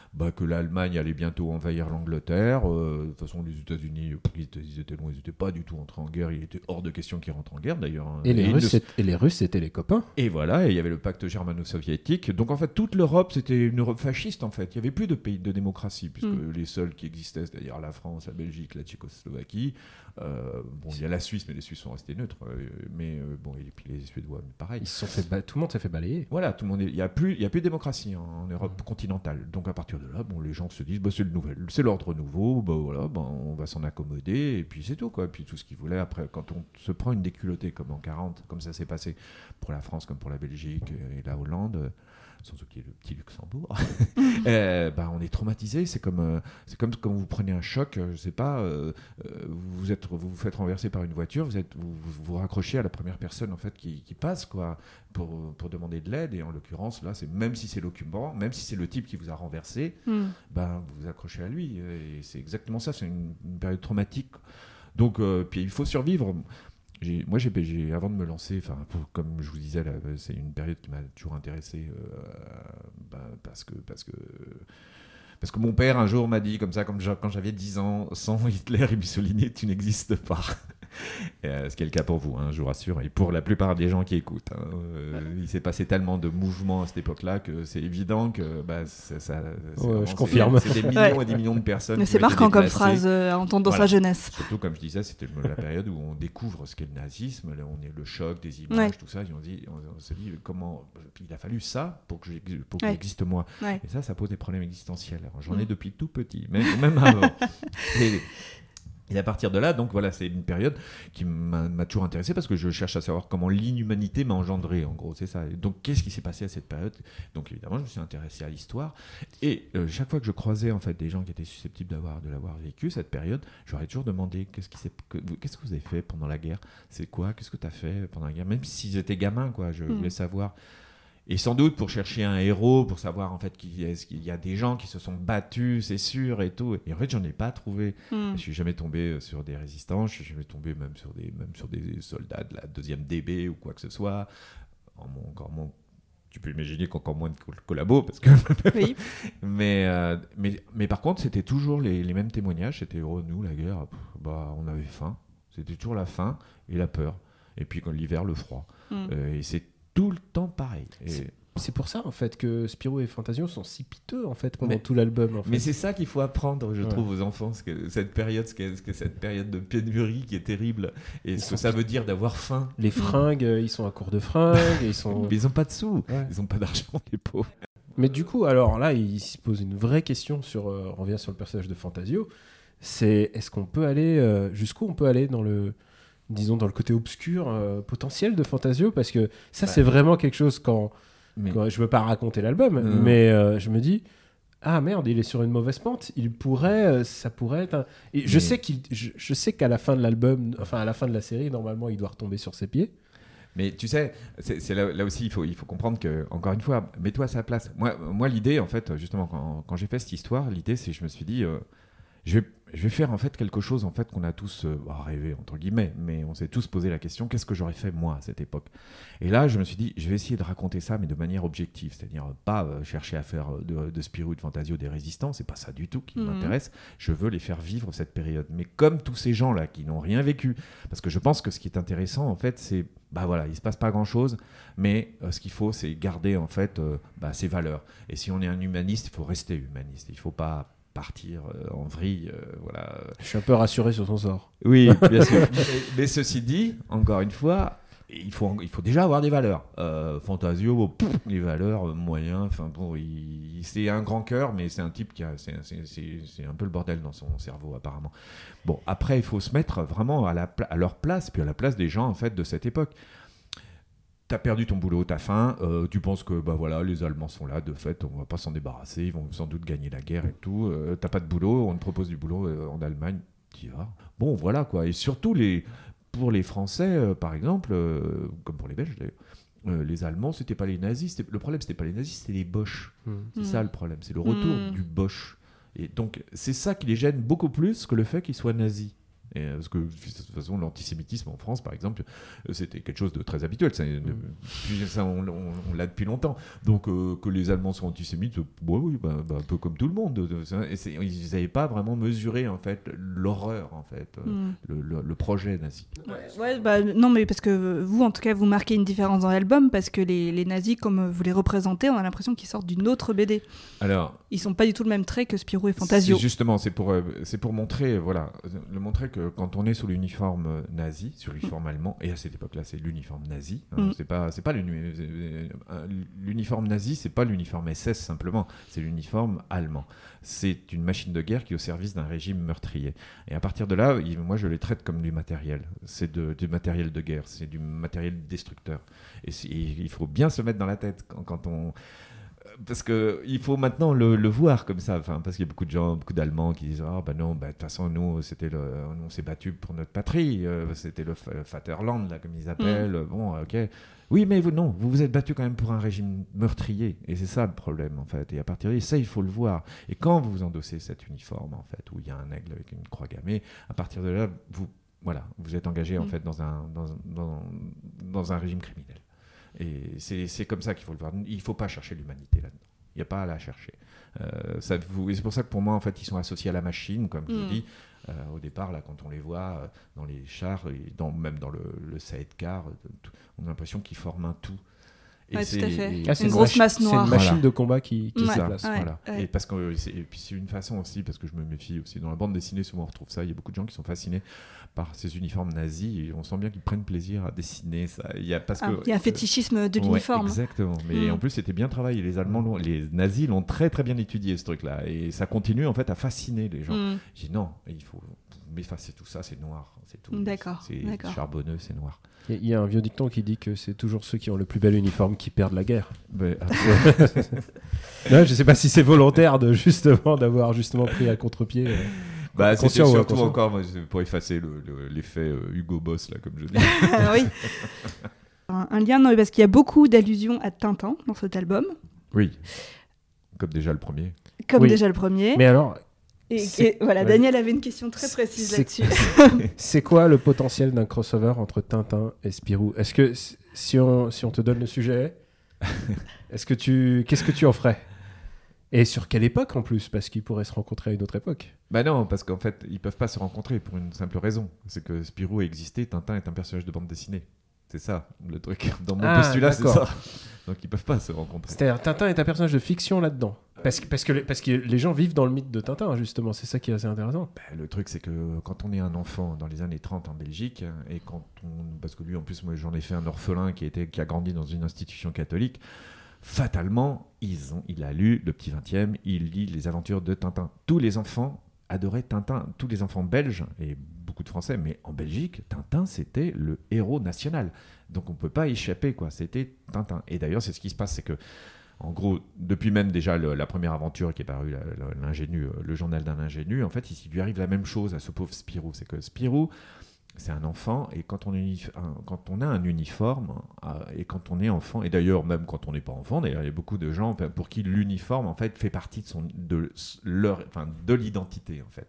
bah, que l'Allemagne allait bientôt envahir l'Angleterre. euh, de toute façon, les États-Unis, ils étaient, ils étaient loin, ils n'étaient pas du tout entrés en guerre. Il était hors de question qu'ils rentrent en guerre d'ailleurs. hein.
Et les, Russes, et les Russes, c'était les copains.
et voilà, et il y avait le pacte germano-soviétique. Donc en fait, toute l'Europe, c'était une Europe fasciste en fait. Il n'y avait plus de pays de démocratie, puisque
Mm.
les seuls qui existaient, c'est-à-dire la France, la Belgique, la Tchécoslovaquie. euh, bon, il y a la Suisse, mais les Suisses sont restés neutres. euh, mais euh, bon, et puis les Suédois, mais pareil.
Ils se sont fait ba- Tout le monde s'est fait balayer.
Voilà, tout le monde est- il n'y a, plus- il y a plus de démocratie en, en Europe continentale. Donc à partir là, bon, les gens se disent, bah, c'est le nouvel, c'est l'ordre nouveau, bah, bah, on va s'en accommoder, et puis c'est tout. Quoi. Et puis tout ce qu'ils voulaient, après, quand on se prend une déculottée comme en 40, comme ça s'est passé pour la France, comme pour la Belgique et la Hollande, sans oublier le petit Luxembourg, euh, bah, on est traumatisé. C'est comme, euh, c'est comme quand vous prenez un choc, euh, je sais pas, euh, vous, êtes, vous vous faites renverser par une voiture, vous, êtes, vous, vous vous raccrochez à la première personne en fait, qui, qui passe, quoi pour, pour demander de l'aide. Et en l'occurrence, là, c'est même si c'est l'occupant, même si c'est le type qui vous a renversé,
Hmm.
ben, vous vous accrochez à lui. Et c'est exactement ça, c'est une, une période traumatique. Donc, euh, puis il faut survivre. Moi, j'ai, avant de me lancer, comme je vous disais, là, c'est une période qui m'a toujours intéressé euh, ben, parce que parce que parce que mon père un jour m'a dit comme ça, comme quand j'avais 10 ans, sans Hitler et Mussolini, tu n'existes pas. Euh, ce qui est le cas pour vous, hein, je vous rassure, et pour la plupart des gens qui écoutent. hein. Euh, il s'est passé tellement de mouvements à cette époque-là que c'est évident que bah, ça, ça-
Ouais,
vraiment-
je confirme.
C'est des millions et des millions de personnes.
Mais
qui
c'est marquant comme phrase euh, à entendre dans
Voilà.
sa jeunesse.
Surtout, comme je disais, c'était la période où on découvre ce qu'est le nazisme, là, on est le choc des images,
Ouais.
tout ça. Et on, dit, on, on se dit comment il a fallu ça pour que j'existe moi.
Ouais.
Et ça, ça pose des problèmes existentiels. J'en ai
Mm.
depuis tout petit, même, même avant. et, et à partir de là, donc voilà, c'est une période qui m'a toujours intéressé parce que je cherche à savoir comment l'inhumanité m'a engendré, en gros, c'est ça. Et donc, qu'est-ce qui s'est passé à cette période? Donc, évidemment, je me suis intéressé à l'histoire. Et euh, chaque fois que je croisais en fait des gens qui étaient susceptibles d'avoir de l'avoir vécu cette période, j'aurais toujours demandé qu'est-ce qui s'est- que vous- qu'est-ce que vous avez fait pendant la guerre? C'est quoi? Qu'est-ce que tu as fait pendant la guerre? Même s'ils étaient gamins, quoi, je
Mm.
voulais savoir. Et sans doute pour chercher un héros, pour savoir en fait qu'il y, a- y des gens qui se sont battus, c'est sûr et tout. Et en fait, j'en ai pas trouvé.
Hmm.
Je suis jamais tombé euh, sur des résistants, je suis jamais tombé même sur des, même sur des soldats de la deuxième DB ou quoi que ce soit. En mon, encore moins, tu peux imaginer qu'encore moins de col- collabos parce que.
Oui.
mais, euh, mais, mais par contre, c'était toujours les, les mêmes témoignages. C'était oh, nous, la guerre, pff, bah, on avait faim. C'était toujours la faim et la peur. Et puis quand l'hiver, le froid.
Hmm.
Euh, et c'est tout le temps pareil. Et-
C'est- pour ça en fait que Spirou et Fantasio sont si piteux en fait pendant
Mais-
tout l'album. En fait.
Mais c'est ça qu'il faut apprendre, je
Ouais.
trouve, aux enfants, ce que cette période, ce que, ce que cette période de pénurie qui est terrible, et ce que ça veut dire d'avoir faim.
Les fringues, euh, ils sont à court de fringues, ils sont.
Mais ils n'ont pas de sous,
Ouais.
ils n'ont pas d'argent, les pauvres.
Mais du coup, alors là, il se pose une vraie question sur. euh, on revient sur le personnage de Fantasio. C'est est-ce qu'on peut aller euh, jusqu'où on peut aller dans le disons dans le côté obscur euh, potentiel de Fantasio parce que ça c'est vraiment quelque chose quand
Mais-
Quoi, Je veux pas raconter l'album, mais euh, je me dis. Ah merde, il est sur une mauvaise pente. Il pourrait, euh, ça pourrait être. un- Et je sais qu'il, je, je sais qu'à la fin de l'album, enfin à la fin de la série, normalement, il doit retomber sur ses pieds.
Mais tu sais, c'est là, là aussi, il faut, il faut comprendre que, encore une fois, mets-toi à sa place. Moi, moi l'idée, en fait, justement, quand, quand j'ai fait cette histoire, l'idée, c'est que je me suis dit, euh, je, vais, je vais faire en fait quelque chose en fait qu'on a tous euh, bah, rêvé, entre guillemets, mais on s'est tous posé la question, qu'est-ce que j'aurais fait moi à cette époque? Et là, je me suis dit, je vais essayer de raconter ça, mais de manière objective, c'est-à-dire pas euh, chercher à faire euh, de, de Spirou, de Fantasio des résistants, c'est pas ça du tout qui
Mhm.
m'intéresse. Je veux les faire vivre cette période. Mais comme tous ces gens-là qui n'ont rien vécu, parce que je pense que ce qui est intéressant, en fait, c'est, bah voilà, il se passe pas grand-chose, mais euh, ce qu'il faut, c'est garder, en fait, bah, ses valeurs. Et si on est un humaniste, il faut rester humaniste. Il faut pas partir euh, en vrille, euh, voilà.
Je suis un peu rassuré sur son sort.
Oui, bien sûr. mais, ceci dit, encore une fois, il faut, il faut déjà avoir des valeurs. Euh, Fantasio, pff, les valeurs moyens, enfin bon, c'est un grand cœur, mais c'est un type qui a, c'est, c'est- c'est- c'est un peu le bordel dans son cerveau apparemment. Bon, après, il faut se mettre vraiment à, la, à leur place, puis à la place des gens en fait de cette époque. T'as perdu ton boulot, t'as faim, euh, tu penses que bah voilà, les Allemands sont là, de fait, on va pas s'en débarrasser, ils vont sans doute gagner la guerre et tout. Euh, t'as pas de boulot, on te propose du boulot euh, en Allemagne, t'y vas. Bon, voilà quoi. Et surtout les, pour les Français, euh, par exemple, euh, comme pour les Belges d'ailleurs, euh, les Allemands, c'était pas les nazis. Le problème, c'était pas les nazis, c'était les Boches. C'est
Mm.
ça le problème, c'est le retour
Mm.
du Boche. Et donc, c'est ça qui les gêne beaucoup plus que le fait qu'ils soient nazis. Et, euh, parce que de toute façon, l'antisémitisme en France, par exemple, euh, c'était quelque chose de très habituel. Ça,
Mm.
ça, on, on- on l'a depuis longtemps. Donc, euh, que les Allemands soient antisémites, bah oui, bah, bah, un peu comme tout le monde. Et ils n'avaient pas vraiment mesuré en fait l'horreur, en fait,
Mm.
le, le- le projet nazi.
Ouais, bah, non, mais parce que vous, en tout cas, vous marquez une différence dans l'album parce que les, les nazis, comme vous les représentez, on a l'impression qu'ils sortent d'une autre BD.
Alors,
Ils sont pas du tout le même trait que Spirou et Fantasio.
Justement, c'est pour, c'est pour montrer, voilà, le montrer que quand on est sous l'uniforme euh, nazi, sur l'uniforme allemand, et à cette époque-là, c'est l'uniforme nazi. hein,
Mm.
C'est pas, c'est pas euh, euh, l'uniforme nazi, c'est pas l'uniforme SS simplement, c'est l'uniforme allemand. C'est une machine de guerre qui est au service d'un régime meurtrier. Et à partir de là, moi, je les traite comme du matériel. C'est du matériel de guerre, c'est du matériel destructeur. Et il faut bien se mettre dans la tête quand, quand on parce que il faut maintenant le, le voir comme ça, enfin, parce qu'il y a beaucoup de gens, beaucoup d'Allemands qui disent ah ben non, ben, de toute façon nous c'était le, on s'est battu pour notre patrie, euh, c'était le Vaterland là comme ils appellent, bon ok, oui mais vous non, vous vous êtes battu quand même pour un régime meurtrier et c'est ça le problème en fait et à partir de ça il faut le voir et quand vous endossez cet uniforme en fait où il y a un aigle avec une croix gammée, à partir de là vous voilà, vous êtes engagé en
Mm.
fait dans un dans, dans, dans un régime criminel. Et c'est c'est comme ça qu'il faut le voir. Il ne faut pas chercher l'humanité là-dedans. Il n'y a pas à la chercher. Euh, ça vous- et c'est pour ça que pour moi, en fait, ils sont associés à la machine, comme je
Mm.
vous dis. Euh, au départ, là, quand on les voit euh, dans les chars, et dans, même dans le, le sidecar, tout- on a l'impression qu'ils forment un tout. Et
Ouais, tout à fait.
et-
Ah, c'est
Une grosse
machi-
masse
C'est
noire.
une machine
Voilà.
de combat qui, qui
Ouais.
se
ça,
déplace.
Ouais.
voilà.
ouais.
Et parce que c'est- et puis c'est une façon aussi, parce que je me méfie aussi dans la bande dessinée, souvent on retrouve ça. Il y a beaucoup de gens qui sont fascinés par ces uniformes nazis et on sent bien qu'ils prennent plaisir à dessiner ça. Il y a parce
Ah,
que
il y a un fétichisme de
Ouais,
l'uniforme.
exactement. Mais
Mm.
en plus, c'était bien travaillé. Les Allemands, les nazis l'ont très très bien étudié ce truc-là, et ça continue en fait à fasciner les gens.
Mm.
J'ai dit non, il faut m'effacer tout ça, c'est noir, c'est tout.
D'accord,
C'est charbonneux, c'est noir.
Il y a- un vieux dicton qui dit que c'est toujours ceux qui ont le plus bel uniforme qui perdent la guerre.
Mais, ah,
je sais pas si c'est volontaire de justement d'avoir justement pris à contre-pied. euh.
Bah, c'était
Conscient ou
surtout
inconscient
encore moi, pour effacer le- le- l'effet euh, Hugo Boss là, comme je dis.
Ah oui. Un, un lien, non, parce qu'il y a beaucoup d'allusions à Tintin dans cet album,
oui, comme déjà le premier.
comme
Oui.
déjà le premier.
Mais alors,
et, voilà,
ouais.
Daniel avait une question très précise
C'est-
là-dessus.
c'est quoi le potentiel d'un crossover entre Tintin et Spirou? Est-ce que si on, si on te donne le sujet, est-ce que tu qu'est-ce que tu en ferais? Et sur quelle époque en plus? Parce qu'ils pourraient se rencontrer à une autre époque.
Bah non, parce qu'en fait, ils peuvent pas se rencontrer pour une simple raison. C'est que Spirou a existé, Tintin est un personnage de bande dessinée. C'est ça, le truc. Dans mon
Ah,
postulat, c'est ça. Donc ils peuvent pas se rencontrer.
C'est-à-dire Tintin est un personnage de fiction là-dedans. Parce que, parce, que, les- parce que les gens vivent dans le mythe de Tintin, justement. C'est ça qui est assez intéressant.
Bah, le truc, c'est que quand on est un enfant dans les années 30 en Belgique, et quand on. Parce que lui, en plus, moi, j'en ai fait un orphelin qui, était, qui a grandi dans une institution catholique. Fatalement, ils ont, il a lu le petit 20e, il lit les aventures de Tintin. Tous les enfants adoraient Tintin. Tous les enfants belges, et beaucoup de Français, mais en Belgique, Tintin, c'était le héros national. Donc on ne peut pas échapper, quoi. C'était Tintin. Et d'ailleurs, c'est ce qui se passe, c'est que, en gros, depuis même déjà la première aventure qui est parue, l'ingénu, euh, le journal d'un ingénu, en fait, il lui arrive la même chose à ce pauvre Spirou. C'est que Spirou, c'est un enfant, et quand on, a un uniforme, euh, et quand on est enfant, et d'ailleurs même quand on n'est pas enfant, d'ailleurs il y a beaucoup de gens pour qui l'uniforme en fait fait partie de, son, de leur, enfin, de l'identité en fait.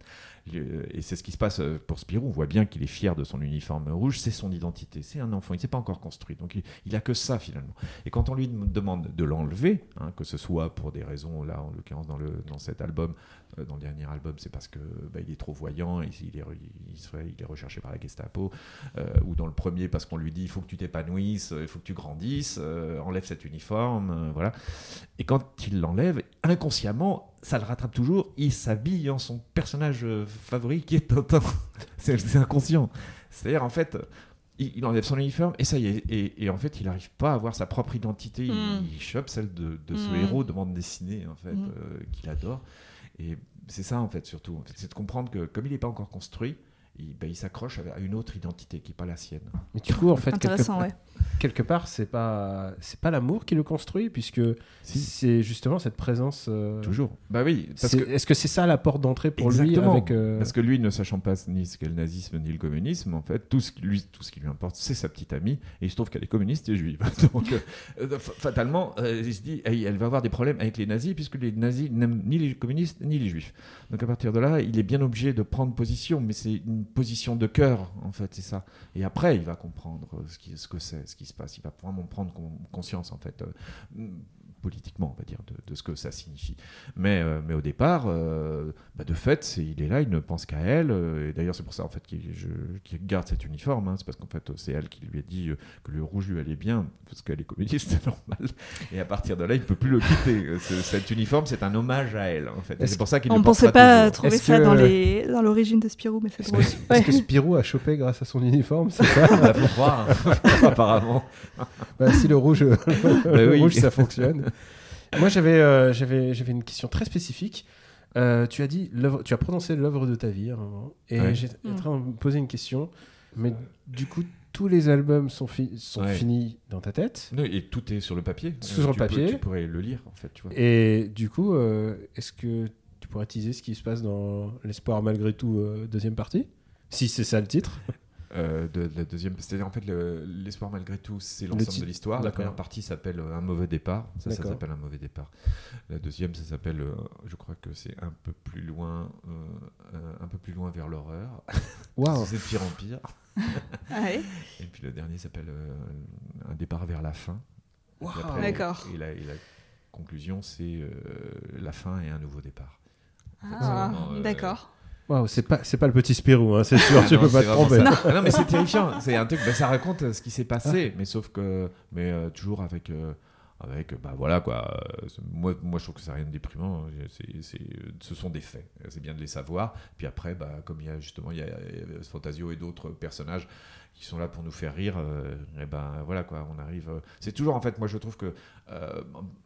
Le- Et c'est ce qui se passe euh, pour Spirou. On voit bien qu'il est fier de son uniforme rouge. C'est son identité. C'est un enfant. Il ne s'est pas encore construit. Donc il, il a que ça finalement. Et quand on lui dem- demande de l'enlever, hein, que ce soit pour des raisons, là en l'occurrence dans, dans cet album, euh, dans le dernier album, c'est parce que bah, il est trop voyant, et il est, il, il est recherché par la Gestapo, euh, ou dans le premier parce qu'on lui dit il faut que tu t'épanouisses, il faut que tu grandisses, euh, enlève cet uniforme, euh, voilà. Et quand il l'enlève, inconsciemment, ça le rattrape toujours. Il s'habille en son personnage euh, favori qui est Tintin. c'est c'est inconscient. C'est-à-dire, en fait, il, il enlève son uniforme et ça y est. Et, et en fait, il n'arrive pas à avoir sa propre identité. Il-
Mm.
Il, chope celle de, de ce
Mm.
héros de bande dessinée, en fait,
Mm.
euh, qu'il adore. Et c'est ça, en fait, surtout. En fait, c'est de comprendre que comme il n'est pas encore construit, il, ben, il s'accroche à une autre identité qui n'est pas la sienne.
Mais du coup, en fait, quelque,
Intéressant, ouais.
quelque part, c'est pas c'est pas l'amour qui le construit, puisque
Si.
c'est justement cette présence. euh,
Toujours. Bah oui, parce
c'est-
que
Est-ce que c'est ça la porte d'entrée pour
Exactement.
lui avec euh,
Parce que lui, ne sachant pas ni ce qu'est le nazisme ni le communisme, en fait, tout ce qui lui, tout ce qui lui importe, c'est sa petite amie. Et il se trouve qu'elle est communiste et juive. Donc, euh, fa- fatalement, euh, il se dit, elle va avoir des problèmes avec les nazis, puisque les nazis n'aiment ni les communistes ni les juifs. Donc, à partir de là, il est bien obligé de prendre position, mais c'est une position de cœur, en fait, c'est ça. Et après, il va comprendre euh, ce, ce que c'est, ce qui se passe. Il va vraiment prendre con- conscience, en fait. Politiquement, on va dire, de, de ce que ça signifie. Mais, euh, mais au départ, euh, bah, de fait, il est là, il ne pense qu'à elle. euh, et d'ailleurs, c'est pour ça en fait qu'il garde cet uniforme. hein, c'est parce qu'en fait, c'est elle qui lui a dit que le rouge lui allait bien, parce qu'elle est communiste, c'est normal. Et à partir de là, il ne peut plus le quitter. Ce- cet uniforme, c'est un hommage à elle, en fait. Et c'est pour ça qu'il
On
le
ne pensait pas trouver ça
que-
dans les dans l'origine de Spirou, mais c'est
Est-ce
drôle.
que, est-ce que Spirou a chopé grâce à son uniforme C'est ça
Bah, faut croire, apparemment.
Bah, Si le rouge, le
Bah oui.
rouge ça fonctionne. Moi, j'avais euh, j'avais j'avais une question très spécifique. Euh, tu as dit l'œuvre- tu as prononcé l'œuvre de ta vie à un moment, et
Ouais.
j'étais en
Mm.
train de me poser une question. Mais du coup, tous les albums sont, fi- sont
Ouais.
finis dans ta tête?
Non, Et tout est sur le papier.
Sur le
tu peux-
papier.
tu pourrais le lire, en fait, tu vois.
Et du coup, euh, est-ce que tu pourrais teaser ce qui se passe dans l'espoir malgré tout euh, deuxième partie? Si c'est ça le titre.
Euh, de, de la deuxième, c'est-à-dire en fait le- l'espoir malgré tout, c'est l'ensemble de l'histoire. La première partie s'appelle euh, un mauvais départ. Ça, ça s'appelle un mauvais départ. La deuxième, ça s'appelle, euh, je crois que c'est un peu plus loin, euh, euh, un peu plus loin vers l'horreur.
Waouh
C'est de pire en pire.
Ouais.
Et puis le dernier s'appelle euh, un départ vers la fin. Après,
D'accord.
Et la, et la conclusion, c'est euh, la fin et un nouveau départ.
Ah,
euh,
d'accord.
Waouh, c'est pas c'est pas le petit Spirou, hein, c'est sûr,
Ah
tu
non,
peux pas te tromper.
ça. Ah non, mais c'est terrifiant. C'est un truc. bah, ça raconte euh, ce qui s'est passé, mais sauf que, mais euh, toujours avec, euh, avec, bah voilà quoi. moi, moi, je trouve que c'est rien de déprimant. hein. C'est, c'est, ce sont des faits. C'est bien de les savoir. Puis après, bah, comme il y a justement, il y a, il y a Fantasio et d'autres personnages qui sont là pour nous faire rire. et ben voilà quoi. On arrive. c'est toujours en fait, moi, je trouve que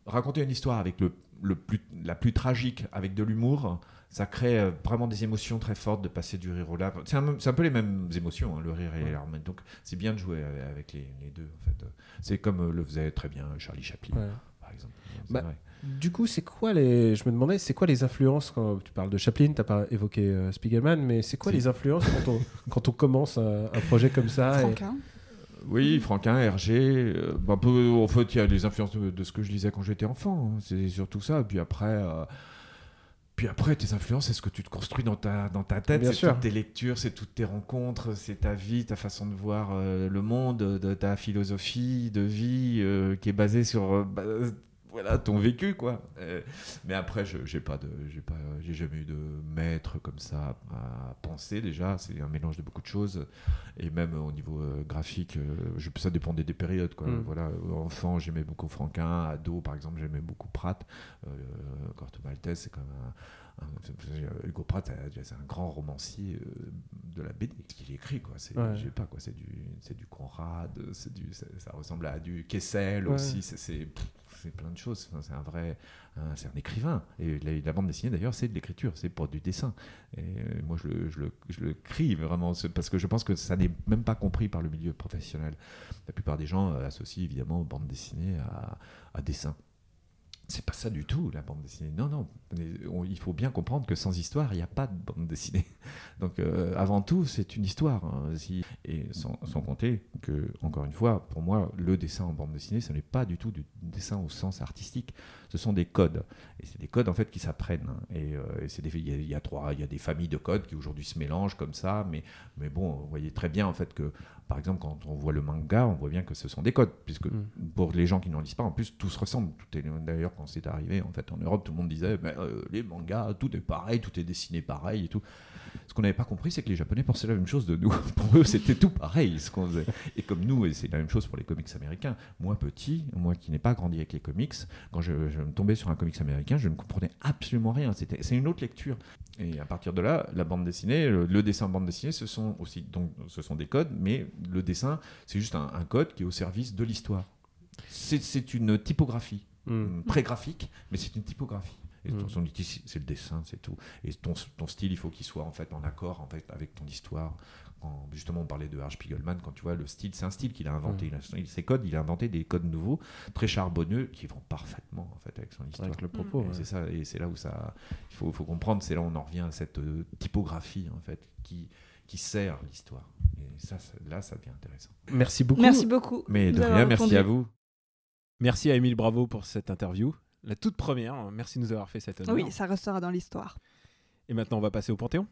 raconter une histoire avec le, le plus, la plus tragique, avec de l'humour ça crée euh, vraiment des émotions très fortes de passer du rire au larmes. C'est un, c'est un peu les mêmes émotions, hein, le rire et les larmes. Donc c'est bien de jouer euh, avec les, les deux. En fait. C'est comme euh, le faisait très bien Charlie Chaplin,
Ouais.
par exemple. C'est
Bah,
vrai.
Du coup, c'est quoi les. Je me demandais, c'est quoi les influences quand tu parles de Chaplin Tu pas évoqué euh, Spiegelman, mais c'est quoi les influences quand on, quand on commence un, un projet comme ça et-
Franquin.
Oui, Franquin, Hergé. euh, bah, un peu, en fait, il y a les influences de, de ce que je lisais quand j'étais enfant. hein. C'est surtout ça. Puis après. euh, puis après, tes influences, c'est ce que tu te construis dans ta, dans ta tête, c'est toutes tes lectures, c'est toutes tes rencontres, c'est ta vie, ta façon de voir euh, le monde, de ta philosophie de vie euh, qui est basée sur euh, bah, voilà, ton vécu, quoi. Euh, mais après, je j'ai pas de, j'ai pas, j'ai jamais eu de maître comme ça à penser déjà. C'est un mélange de beaucoup de choses, et même au niveau euh, graphique, euh, je, ça dépendait des périodes, quoi.
Mm.
Voilà, enfant, j'aimais beaucoup Franquin, ado, par exemple, j'aimais beaucoup Pratt. Corto Maltese, c'est quand même un, Hugo Pratt, c'est- un grand romancier de la BD qu'il écrit, quoi. C'est,
Ouais.
je sais pas quoi, c'est du, c'est du Conrad, c'est du, ça, ça ressemble à du Kessel
Ouais.
aussi. C'est, c'est, pff, plein de choses. C'est un vrai, c'est un écrivain. Et la, bande dessinée d'ailleurs, c'est de l'écriture, c'est pour du dessin. Et moi, je le, je crie vraiment parce que je pense que ça n'est même pas compris par le milieu professionnel. La plupart des gens euh, associent évidemment bande dessinée à dessin. C'est pas ça du tout, la bande dessinée. Non, non. Il faut bien comprendre que sans histoire, il n'y a pas de bande dessinée. Donc, euh, avant tout, c'est une histoire. hein, Et sans, sans compter que, encore une fois, pour moi, le dessin en bande dessinée, ce n'est pas du tout du dessin au sens artistique. Ce sont des codes. Et c'est des codes, en fait, qui s'apprennent. Et, euh, et c'est des- il y, a- y a trois, il y a des familles de codes qui aujourd'hui se mélangent comme ça. Mais, mais bon, vous voyez très bien, en fait, que, par exemple, quand on voit le manga, on voit bien que ce sont des codes. Puisque
Mm.
pour les gens qui n'en lisent pas, en plus, tout se ressemble. Tout est, d'ailleurs, quand c'est arrivé, en fait, en Europe, tout le monde disait, Mais, euh, les mangas, tout est pareil, tout est dessiné pareil et tout. Ce qu'on n'avait pas compris, c'est que les Japonais pensaient la même chose de nous. Pour eux, c'était tout pareil, ce qu'on faisait. Et comme nous, et c'est la même chose pour les comics américains. Moi, petit, moi qui n'ai pas grandi avec les comics, quand je, je me tombais sur un comics américain, je ne comprenais absolument rien. C'était, c'est une autre lecture. Et à partir de là, la bande dessinée, le, le dessin en bande dessinée, ce sont aussi donc, ce sont des codes, mais le dessin, c'est juste un, un code qui est au service de l'histoire. C'est, c'est une typographie
Mm.
pré-graphique, mais c'est une typographie. Et ton, son outil, c'est le dessin, c'est tout. Et ton, ton style, il faut qu'il soit en fait en accord en fait, avec ton histoire. Quand, justement, on parlait de H. Spiegelman, quand tu vois le style, c'est un style qu'il a inventé. Il a- ses codes, il a inventé des codes nouveaux, très charbonneux, qui vont parfaitement en fait avec son histoire.
Avec le propos. Ouais.
C'est ça, et c'est là où ça, il faut, faut comprendre, c'est là où on en revient à cette euh, typographie en fait qui qui sert l'histoire. Et ça, là, ça devient intéressant.
Merci beaucoup.
Merci beaucoup.
Mais de rien, merci
répondu.
à vous.
Merci à Émile Bravo pour cette interview. La toute première. Merci de nous avoir fait cette honneur.
Oui, ça restera dans l'histoire.
Et maintenant, on va passer au Panthéon.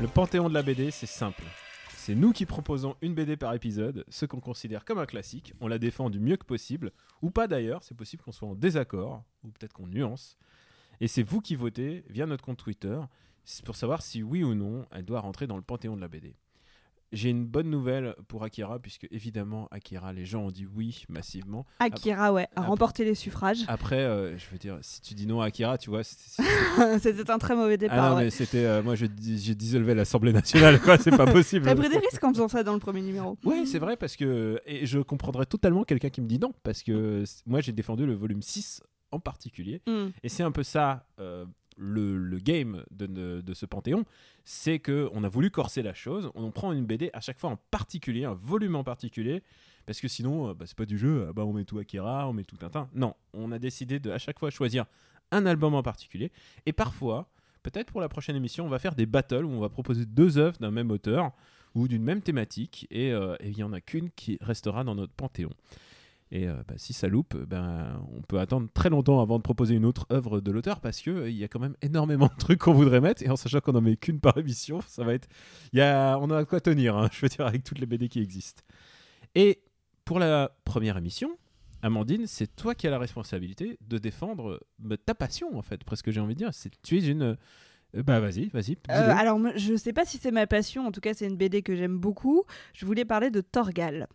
Le Panthéon de la BD, c'est simple. C'est nous qui proposons une BD par épisode, ce qu'on considère comme un classique. On la défend du mieux que possible, ou pas d'ailleurs, c'est possible qu'on soit en désaccord, ou peut-être qu'on nuance. Et c'est vous qui votez via notre compte Twitter pour savoir si oui ou non elle doit rentrer dans le Panthéon de la BD. J'ai une bonne nouvelle pour Akira, puisque évidemment, Akira, les gens ont dit oui massivement.
Akira, ouais, a remporté les suffrages.
Après, euh, je veux dire, si tu dis non à Akira, tu vois,
C'était un très mauvais
ah
départ.
non,
ouais.
mais c'était, euh, moi, je dis- j'ai dissolvé l'Assemblée nationale, quoi, c'est pas possible.
T'as pris des risques en faisant ça dans le premier numéro.
Oui, c'est vrai, parce que. Et je comprendrais totalement quelqu'un qui me dit non, parce que c- moi, j'ai défendu le volume 6 en particulier.
Mm.
Et c'est un peu ça, euh, le, game de, ce Panthéon, c'est que on a voulu corser la chose, on prend une BD à chaque fois en particulier, un volume en particulier, parce que sinon, euh, bah, c'est pas du jeu, ah bah, on met tout Akira, on met tout Tintin. Non, on a décidé de à chaque fois choisir un album en particulier, et parfois, peut-être pour la prochaine émission, on va faire des battles où on va proposer deux œuvres d'un même auteur ou d'une même thématique, et euh, il y en a qu'une qui restera dans notre Panthéon. Et euh, bah, si ça loupe, ben, on peut attendre très longtemps avant de proposer une autre œuvre de l'auteur parce qu'il il y a quand même énormément de trucs qu'on voudrait mettre. Et en sachant qu'on n'en met qu'une par émission, ça va être. il Y a... On a de quoi tenir, hein, je veux dire, avec toutes les BD qui existent. Et pour la première émission, Amandine, c'est toi qui as la responsabilité de défendre bah, ta passion, en fait, presque j'ai envie de dire. C'est... Tu es une. euh, Bah vas-y, vas-y.
Euh, alors, je sais pas si c'est ma passion, en tout cas, c'est une BD que j'aime beaucoup. Je voulais parler de Torgal.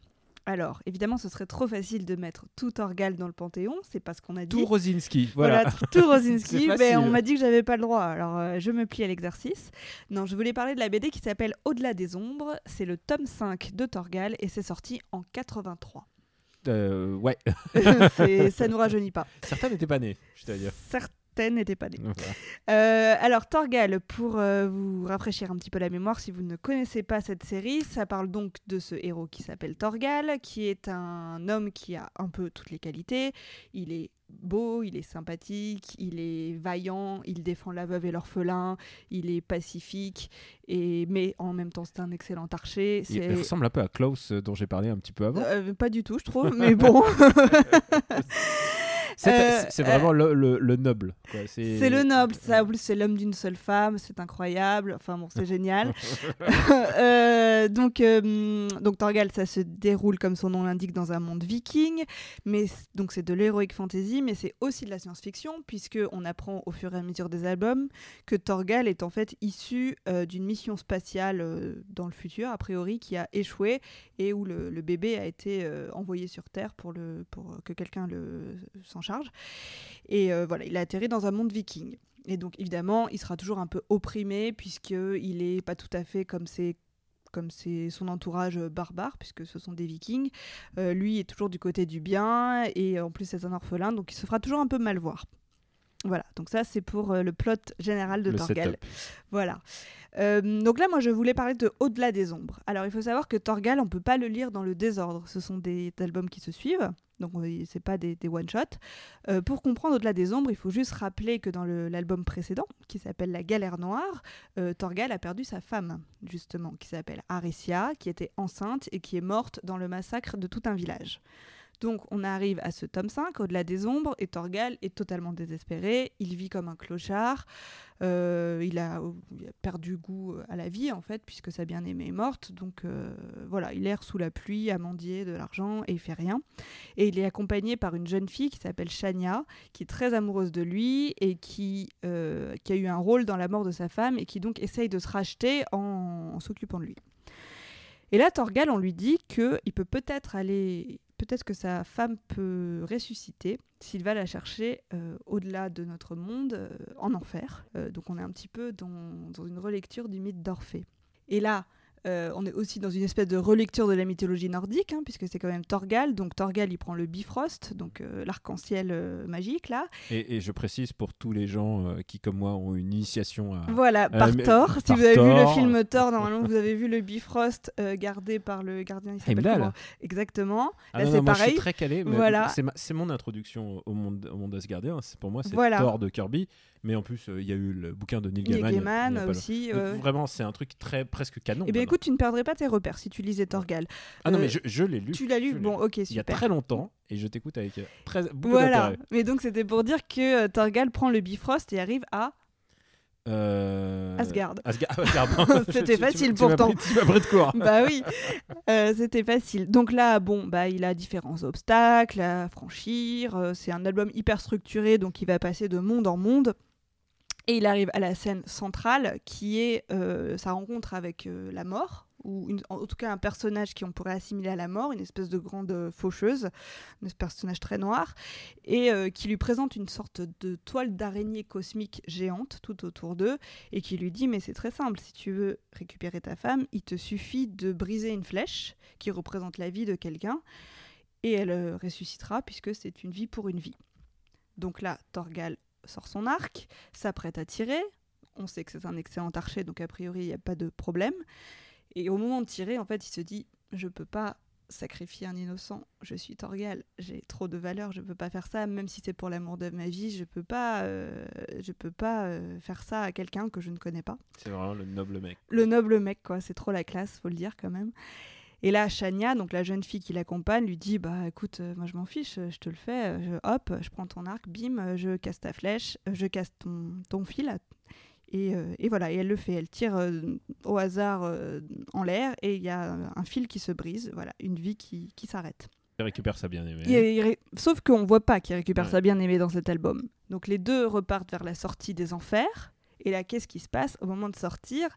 Alors, évidemment, ce serait trop facile de mettre tout Torgal dans le Panthéon, c'est pas ce qu'on a dit.
Tout Rosinski, voilà.
Voilà, tout Rosinski, mais
facile.
on m'a dit que j'avais pas le droit, alors euh, je me plie à l'exercice. Non, je voulais parler de la BD qui s'appelle Au-delà des ombres, c'est le tome 5 de Torgal et c'est sorti en 83.
Euh, ouais,
ça nous rajeunit pas.
certains n'étaient pas nés, je dois dire.
N'étaient pas nées.
Voilà.
Euh, alors Torgal, pour euh, vous rafraîchir un petit peu la mémoire, si vous ne connaissez pas cette série, ça parle donc de ce héros qui s'appelle Torgal, qui est un homme qui a un peu toutes les qualités. Il est beau, il est sympathique, il est vaillant, il défend la veuve et l'orphelin, il est pacifique, et mais en même temps c'est un excellent archer.
Il, ressemble un peu à Klaus euh, dont j'ai parlé un petit peu avant.
Euh, pas du tout, je trouve, mais bon.
C'est
Euh,
c'est vraiment le, le- le noble. C'est
le noble, ça. En plus, c'est l'homme d'une seule femme, c'est incroyable. Enfin bon, c'est génial. Euh, donc, euh, donc Torgal, ça se déroule comme son nom l'indique dans un monde viking, mais donc c'est de l'heroic fantasy, mais c'est aussi de la science-fiction puisque on apprend au fur et à mesure des albums que Torgal est en fait issu euh, d'une mission spatiale euh, dans le futur a priori qui a échoué et où le, le bébé a été euh, envoyé sur Terre pour le pour que quelqu'un le s'en charge. Et euh, voilà, il a atterri dans un monde viking. et donc évidemment, il sera toujours un peu opprimé puisqu'il n'est pas tout à fait comme ses comme c'est son entourage barbare, puisque ce sont des vikings. Euh, lui est toujours du côté du bien, et en plus c'est un orphelin, donc il se fera toujours un peu mal voir. Voilà, donc ça c'est pour euh, le plot général de
Le
Torgal.
setup.
Voilà. Euh, donc là, moi, je voulais parler de Au-delà des ombres. Alors, il faut savoir que Torgal, on peut pas le lire dans le désordre. Ce sont des albums qui se suivent, donc c'est pas des, des one-shots. Euh, pour comprendre Au-delà des ombres, il faut juste rappeler que dans l'album précédent, qui s'appelle La Galère Noire, euh, Torgal a perdu sa femme, justement, qui s'appelle Aricia, qui était enceinte et qui est morte dans le massacre de tout un village. Donc on arrive à ce tome 5, Au-delà des ombres, et Torgal est totalement désespéré, il vit comme un clochard, euh, il, a, perdu goût à la vie en fait, puisque sa bien-aimée est morte, donc euh, voilà, il erre sous la pluie à mendier de l'argent et il fait rien. Et il est accompagné par une jeune fille qui s'appelle Shania, qui est très amoureuse de lui et qui, euh, qui a eu un rôle dans la mort de sa femme et qui donc essaye de se racheter en, en s'occupant de lui. Et là, Torgal, on lui dit qu'il peut peut-être aller, peut-être que sa femme peut ressusciter s'il va la chercher euh, au-delà de notre monde, euh, en enfer. Euh, donc on est un petit peu dans, dans une relecture du mythe d'Orphée. Et là, euh, on est aussi dans une espèce de relecture de la mythologie nordique, hein, puisque c'est quand même Torgal. Donc Torgal, il prend le Bifrost, donc euh, l'arc-en-ciel euh, magique, là.
Et, et je précise pour tous les gens qui, comme moi, ont une initiation à.
Voilà, par Thor. Si
par
vous avez vu le film Thor, normalement, vous avez vu le Bifrost gardé par le gardien. il s'appelle Exactement.
Ah
Là, c'est
moi, je
pareil.
suis très calé. mais
Voilà.
C'est ma- c'est mon introduction au monde, au monde Asgardien. C'est pour moi, c'est
Voilà.
Thor de Kirby. Mais en plus, euh, il y a eu le bouquin de Neil
Neil
Gaiman. il y a- il y a
Gaiman aussi. euh,
Donc, Vraiment, c'est un truc très presque canon.
Eh bien, écoute, tu ne perdrais pas tes repères si tu lisais Torgal.
ah non,
euh,
mais je, je l'ai lu.
Tu l'as lu Bon, ok,
Il y a
super.
très longtemps et je t'écoute avec euh, très, beaucoup
Voilà. Mais donc, c'était pour dire que euh, Torgal prend le Bifrost et arrive à
Euh,
Asgard.
Asgard. Asgard.
C'était facile
tu
pourtant.
Tu m'as pris de
bah oui, Euh, c'était facile. Donc là, bon, bah il a différents obstacles à franchir. Euh, c'est un album hyper structuré, donc il va passer de monde en monde. Et il arrive à la scène centrale, qui est euh, sa rencontre avec euh, la mort, ou en tout cas un personnage qui on pourrait assimiler à la mort, une espèce de grande euh, faucheuse, un personnage très noir, et qui lui présente une sorte de toile d'araignée cosmique géante tout autour d'eux, et qui lui dit mais c'est très simple, si tu veux récupérer ta femme, il te suffit de briser une flèche qui représente la vie de quelqu'un, et elle ressuscitera puisque c'est une vie pour une vie. Donc là, Torgal sort son arc, s'apprête à tirer. On sait que c'est un excellent archer, donc a priori il n'y a pas de problème. Et au moment de tirer, en fait, il se dit je peux pas sacrifier un innocent. Je suis Torgal, j'ai trop de valeur, je peux pas faire ça, même si c'est pour l'amour de ma vie, je peux pas, euh, je peux pas euh, faire ça à quelqu'un que je ne connais pas
C'est vraiment le noble mec.
le noble mec, quoi. C'est trop la classe, faut le dire quand même. Et là, Shania, donc la jeune fille qui l'accompagne, lui dit Bah écoute, euh, moi je m'en fiche, euh, je te le fais. euh, Je, hop, je prends ton arc, bim, je casse ta flèche, je casse ton, ton fil. Et, euh, et voilà, et elle le fait. Elle tire euh, au hasard euh, en l'air et il y a un fil qui se brise. Voilà, une vie qui, qui s'arrête.
Il récupère sa bien-aimée.
Il- il ré- Sauf qu'on voit pas qu'il récupère
Ouais.
sa bien-aimée dans cet album. Donc les deux repartent vers la sortie des enfers. Et là, qu'est-ce qui se passe Au moment de sortir,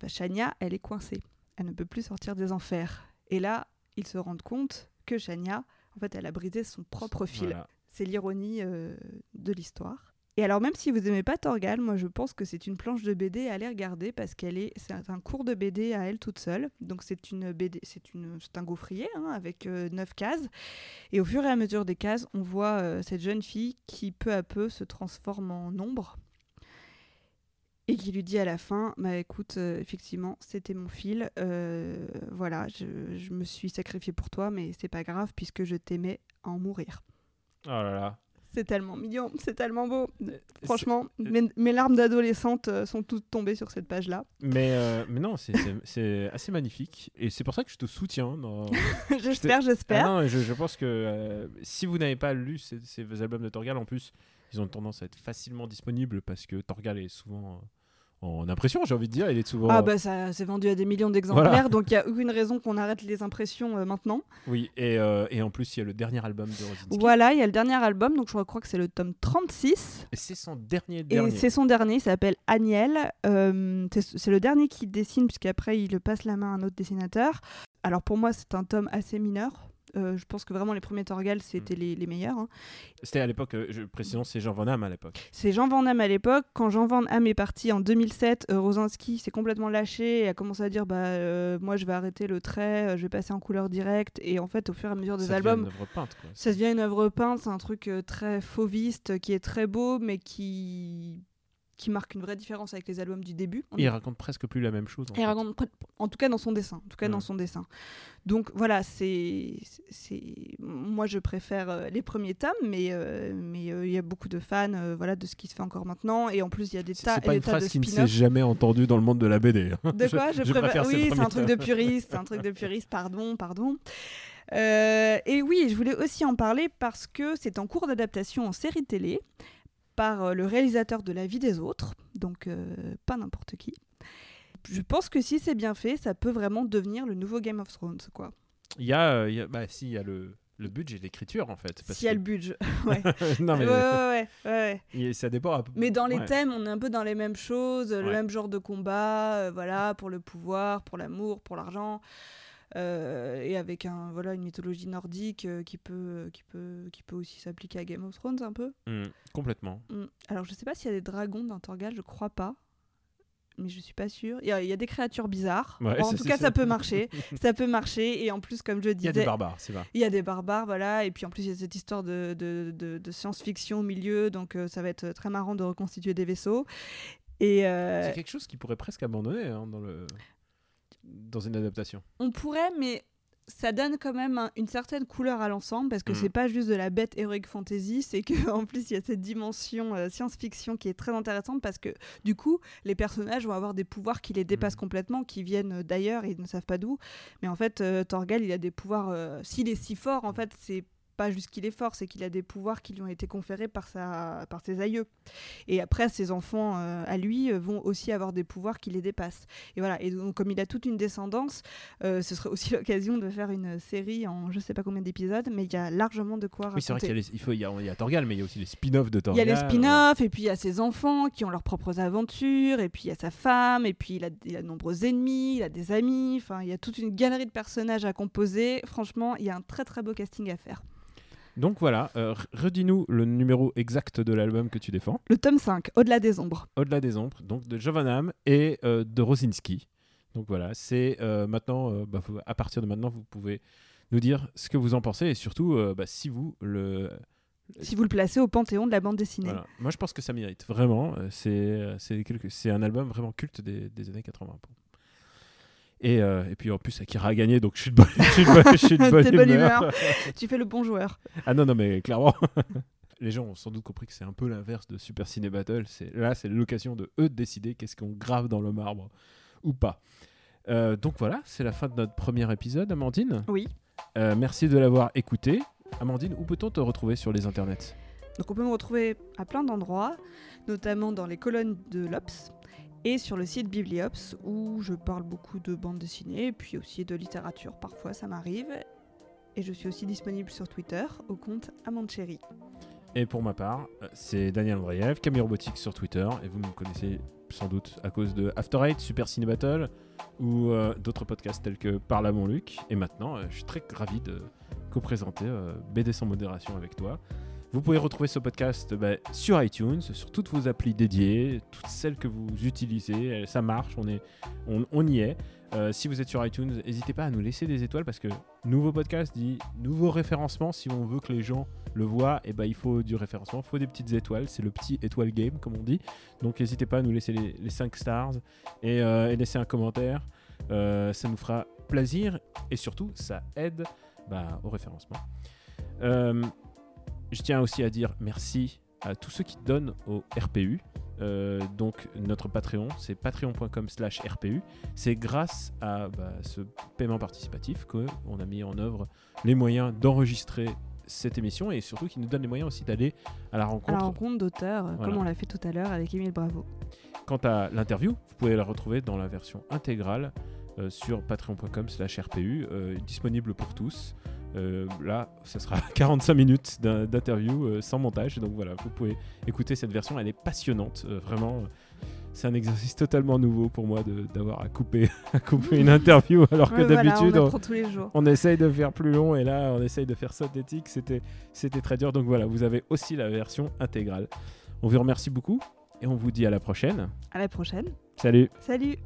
bah, Shania, elle est coincée. Elle ne peut plus sortir des enfers. Et là, ils se rendent compte que Shania, en fait, elle a brisé son propre fil.
Voilà.
C'est l'ironie euh, de l'histoire. Et alors, même si vous aimez pas Torgal, moi je pense que c'est une planche de BD à aller regarder parce qu'elle est, c'est un cours de BD à elle toute seule. Donc c'est une BD, c'est une, c'est un gaufrier hein, avec euh, neuf cases. Et au fur et à mesure des cases, on voit euh, cette jeune fille qui peu à peu se transforme en ombre et qui lui dit à la fin, bah écoute, euh, effectivement, c'était mon fil, euh, voilà, je, je me suis sacrifiée pour toi, mais c'est pas grave puisque je t'aimais à en mourir.
Oh là là.
C'est tellement mignon, c'est tellement beau.
Euh,
Franchement, mes, mes larmes d'adolescente sont toutes tombées sur cette page-là.
Mais, euh, mais non, c'est- assez magnifique. Et c'est pour ça que je te soutiens. Dans...
j'espère, j'espère.
Ah je, je pense que si vous n'avez pas lu ces, ces albums de Torgal, en plus, ils ont tendance à être facilement disponibles parce que Torgal est souvent en impression, j'ai envie de dire. Il est souvent.
Ah bah ça s'est vendu à des millions d'exemplaires,
Voilà.
donc il n'y a aucune raison qu'on arrête les impressions euh, maintenant.
Oui, et, euh, et en plus, il y a le dernier album de Rosinski.
Voilà, il y a le dernier album, donc je crois que c'est le tome 36.
Et c'est son dernier
Et c'est son dernier, il s'appelle Agnel. Euh, c'est le dernier qui dessine, puisqu'après il passe la main à un autre dessinateur. Alors pour moi, c'est un tome assez mineur. Euh, je pense que vraiment les premiers Torgal, c'était
Mm.
les, les meilleurs. hein.
C'était à l'époque, euh, précisons, c'est Jean Van Damme à l'époque.
C'est Jean Van Damme à l'époque. Quand Jean Van Damme est parti en 2007, euh, Rosinski s'est complètement lâché et a commencé à dire bah, Moi, je vais arrêter le trait, je vais passer en couleur directe. Et en fait, au fur et à mesure des
Ça devient
albums,
une œuvre peinte, quoi.
ça devient une œuvre peinte. C'est un truc très fauviste, qui est très beau, mais qui, qui marque une vraie différence avec les albums du début.
Il raconte presque plus la même chose. en fait.
raconte en tout cas dans son dessin. En tout cas
Ouais.
dans son dessin. Donc voilà, c'est, c'est, moi je préfère euh, les premiers tomes, mais euh, mais euh, il y a beaucoup de fans, euh, voilà, de ce qui se fait encore maintenant. Et en plus il y a des tas
c'est pas une phrase qui ne s'est jamais entendue dans le monde de la BD. hein.
De quoi? Je,
je préfère
Oui, c'est un truc de puriste, c'est un truc de puriste. Pardon, pardon. Et oui, je voulais aussi en parler parce que c'est en cours d'adaptation en série télé par euh, le réalisateur de La vie des autres, donc euh, pas n'importe qui. Je pense que si c'est bien fait, ça peut vraiment devenir le nouveau Game of Thrones, quoi.
Il y a, euh, il y a- bah, si, il y a le, le budget d'écriture en fait.
S'il y a
que-
le budget. ouais.
non, mais
ouais, ouais,
ça dépend. peu-
Mais dans les thèmes, on est un peu dans les mêmes choses, le même genre de combat, euh, voilà, pour le pouvoir, pour l'amour, pour l'argent, et avec un voilà une mythologie nordique euh, qui peut qui peut qui peut aussi s'appliquer à Game of Thrones un peu.
Mm, complètement.
Mm. Alors je sais pas s'il y a des dragons dans Torgal, je crois pas. Mais je suis pas sûre. Il y, a- il y a des créatures bizarres.
Ouais,
en tout cas, ça peut marcher. ça peut marcher. Et en plus, comme je
Il y
disais,
a des barbares, c'est vrai.
il y a des barbares, voilà, et puis en plus il y a cette histoire de, de, de- de science-fiction au milieu, donc euh, ça va être très marrant de reconstituer des vaisseaux. Euh,
C'est quelque chose qui pourrait presque abandonner hein, dans, le... dans une adaptation.
on pourrait, mais ça donne quand même un- une certaine couleur à l'ensemble, parce que
Mm.
c'est pas juste de la bête heroic fantasy, c'est que en plus il y a cette dimension euh, science-fiction qui est très intéressante, parce que du coup les personnages vont avoir des pouvoirs qui les dépassent
Mm.
complètement, qui viennent euh, d'ailleurs ils ne savent pas d'où. Mais en fait, euh, Torgal, il a des pouvoirs. euh, S'il est si fort, en fait, c'est pas juste qu'il est fort, c'est qu'il a des pouvoirs qui lui ont été conférés par, sa, par ses aïeux. Et après, ses enfants euh, à lui euh, vont aussi avoir des pouvoirs qui les dépassent. Et voilà. Et donc, comme il a toute une descendance, euh, ce serait aussi l'occasion de faire une série en je sais pas combien d'épisodes, mais il y a largement de quoi
Oui, c'est vrai
raconter.
qu'il y a, les- il faut, il y a, il y a Torgal, mais il y a aussi les spin-offs de
Il y
Torgal.
a les spin-offs, et puis il y a ses enfants qui ont leurs propres aventures, et puis il y a sa femme, et puis il a, il a de nombreux ennemis, il a des amis, enfin il y a toute une galerie de personnages à composer. Franchement, il y a un très très beau casting à faire.
Donc voilà, euh, redis-nous le numéro exact de l'album que tu défends.
Le tome 5, Au-delà des ombres.
Au-delà des ombres, donc de Jovanam et euh, de Rosinski. Donc voilà, c'est euh, maintenant, bah, à partir de maintenant, vous pouvez nous dire ce que vous en pensez et surtout bah, si vous le.
Si vous le placez au panthéon de la bande dessinée.
Voilà. Moi, je pense que ça mérite vraiment. C'est un album vraiment culte des, des années 80. pour- Et, euh, et puis en plus, Akira a gagné, donc je suis de bonne, je suis de bonne- je suis de bonne
T'es de bonne
humeur.
humeur. tu fais le bon joueur.
Ah non, non, mais clairement. Les gens ont sans doute compris que c'est un peu l'inverse de Super Ciné Battle. Là, c'est l'occasion de eux de décider qu'est-ce qu'on grave dans le marbre ou pas. Euh, donc voilà, c'est la fin de notre premier épisode, Amandine.
Oui.
Euh, merci de l'avoir écouté. Amandine, où peut-on te retrouver sur les internets?
Donc on peut me retrouver à plein d'endroits, notamment dans les colonnes de l'Obs et sur le site Bibliops où je parle beaucoup de bande dessinée puis aussi de littérature. Parfois ça m'arrive. Et je suis aussi disponible sur Twitter au compte Amancheri.
Et pour ma part, c'est Daniel Andreev, Camille Robotique sur Twitter. Et vous me connaissez sans doute à cause de After Eight, Super Ciné Battle ou euh, d'autres podcasts tels que Parle à mon Luc. Et maintenant, euh, je suis très ravi de co-présenter euh, BD sans modération avec toi. Vous pouvez retrouver ce podcast bah, sur iTunes, sur toutes vos applis dédiées, toutes celles que vous utilisez. Euh, Ça marche, on, est, on, y est. Euh, si vous êtes sur iTunes, n'hésitez pas à nous laisser des étoiles parce que nouveau podcast dit nouveau référencement. Si on veut que les gens le voient, et ben il faut du référencement, il faut des petites étoiles. C'est le petit étoile game, comme on dit. Donc n'hésitez pas à nous laisser les, les 5 stars et, euh, et laisser un commentaire. Ça nous fera plaisir et surtout, ça aide bah, au référencement. Je tiens aussi à dire merci à tous ceux qui donnent au RPU. Euh, donc notre Patreon, c'est patreon.com slash RPU. C'est grâce à bah, ce paiement participatif qu'on a mis en œuvre les moyens d'enregistrer cette émission et surtout qui nous donne les moyens aussi d'aller à la
À
rencontre.
la rencontre d'auteurs, euh,
Voilà.
comme on l'a fait tout à l'heure avec Émile Bravo.
Quant à l'interview, vous pouvez la retrouver dans la version intégrale euh, sur patreon.com slash RPU, euh, disponible pour tous. Euh, là, ce sera 45 minutes d'interview euh, sans montage. Donc voilà, vous pouvez écouter cette version, elle est passionnante, euh, vraiment. c'est un exercice totalement nouveau pour moi d'avoir à couper, à couper une interview alors que
Ouais, voilà,
d'habitude
on
on, essaye de faire plus long et là on essaye de faire synthétique. C'était c'était très dur. Donc voilà, vous avez aussi la version intégrale. On vous remercie beaucoup et on vous dit à la prochaine.
À la prochaine.
Salut
Salut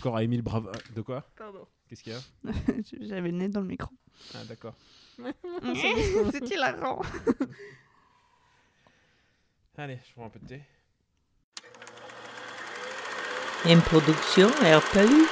encore à Émile Bravo. De quoi
Pardon.
Qu'est-ce qu'il y a
J'avais le nez dans le micro.
Ah d'accord.
C'est hilarant.
Allez, je prends un peu de thé.
Une production RPU.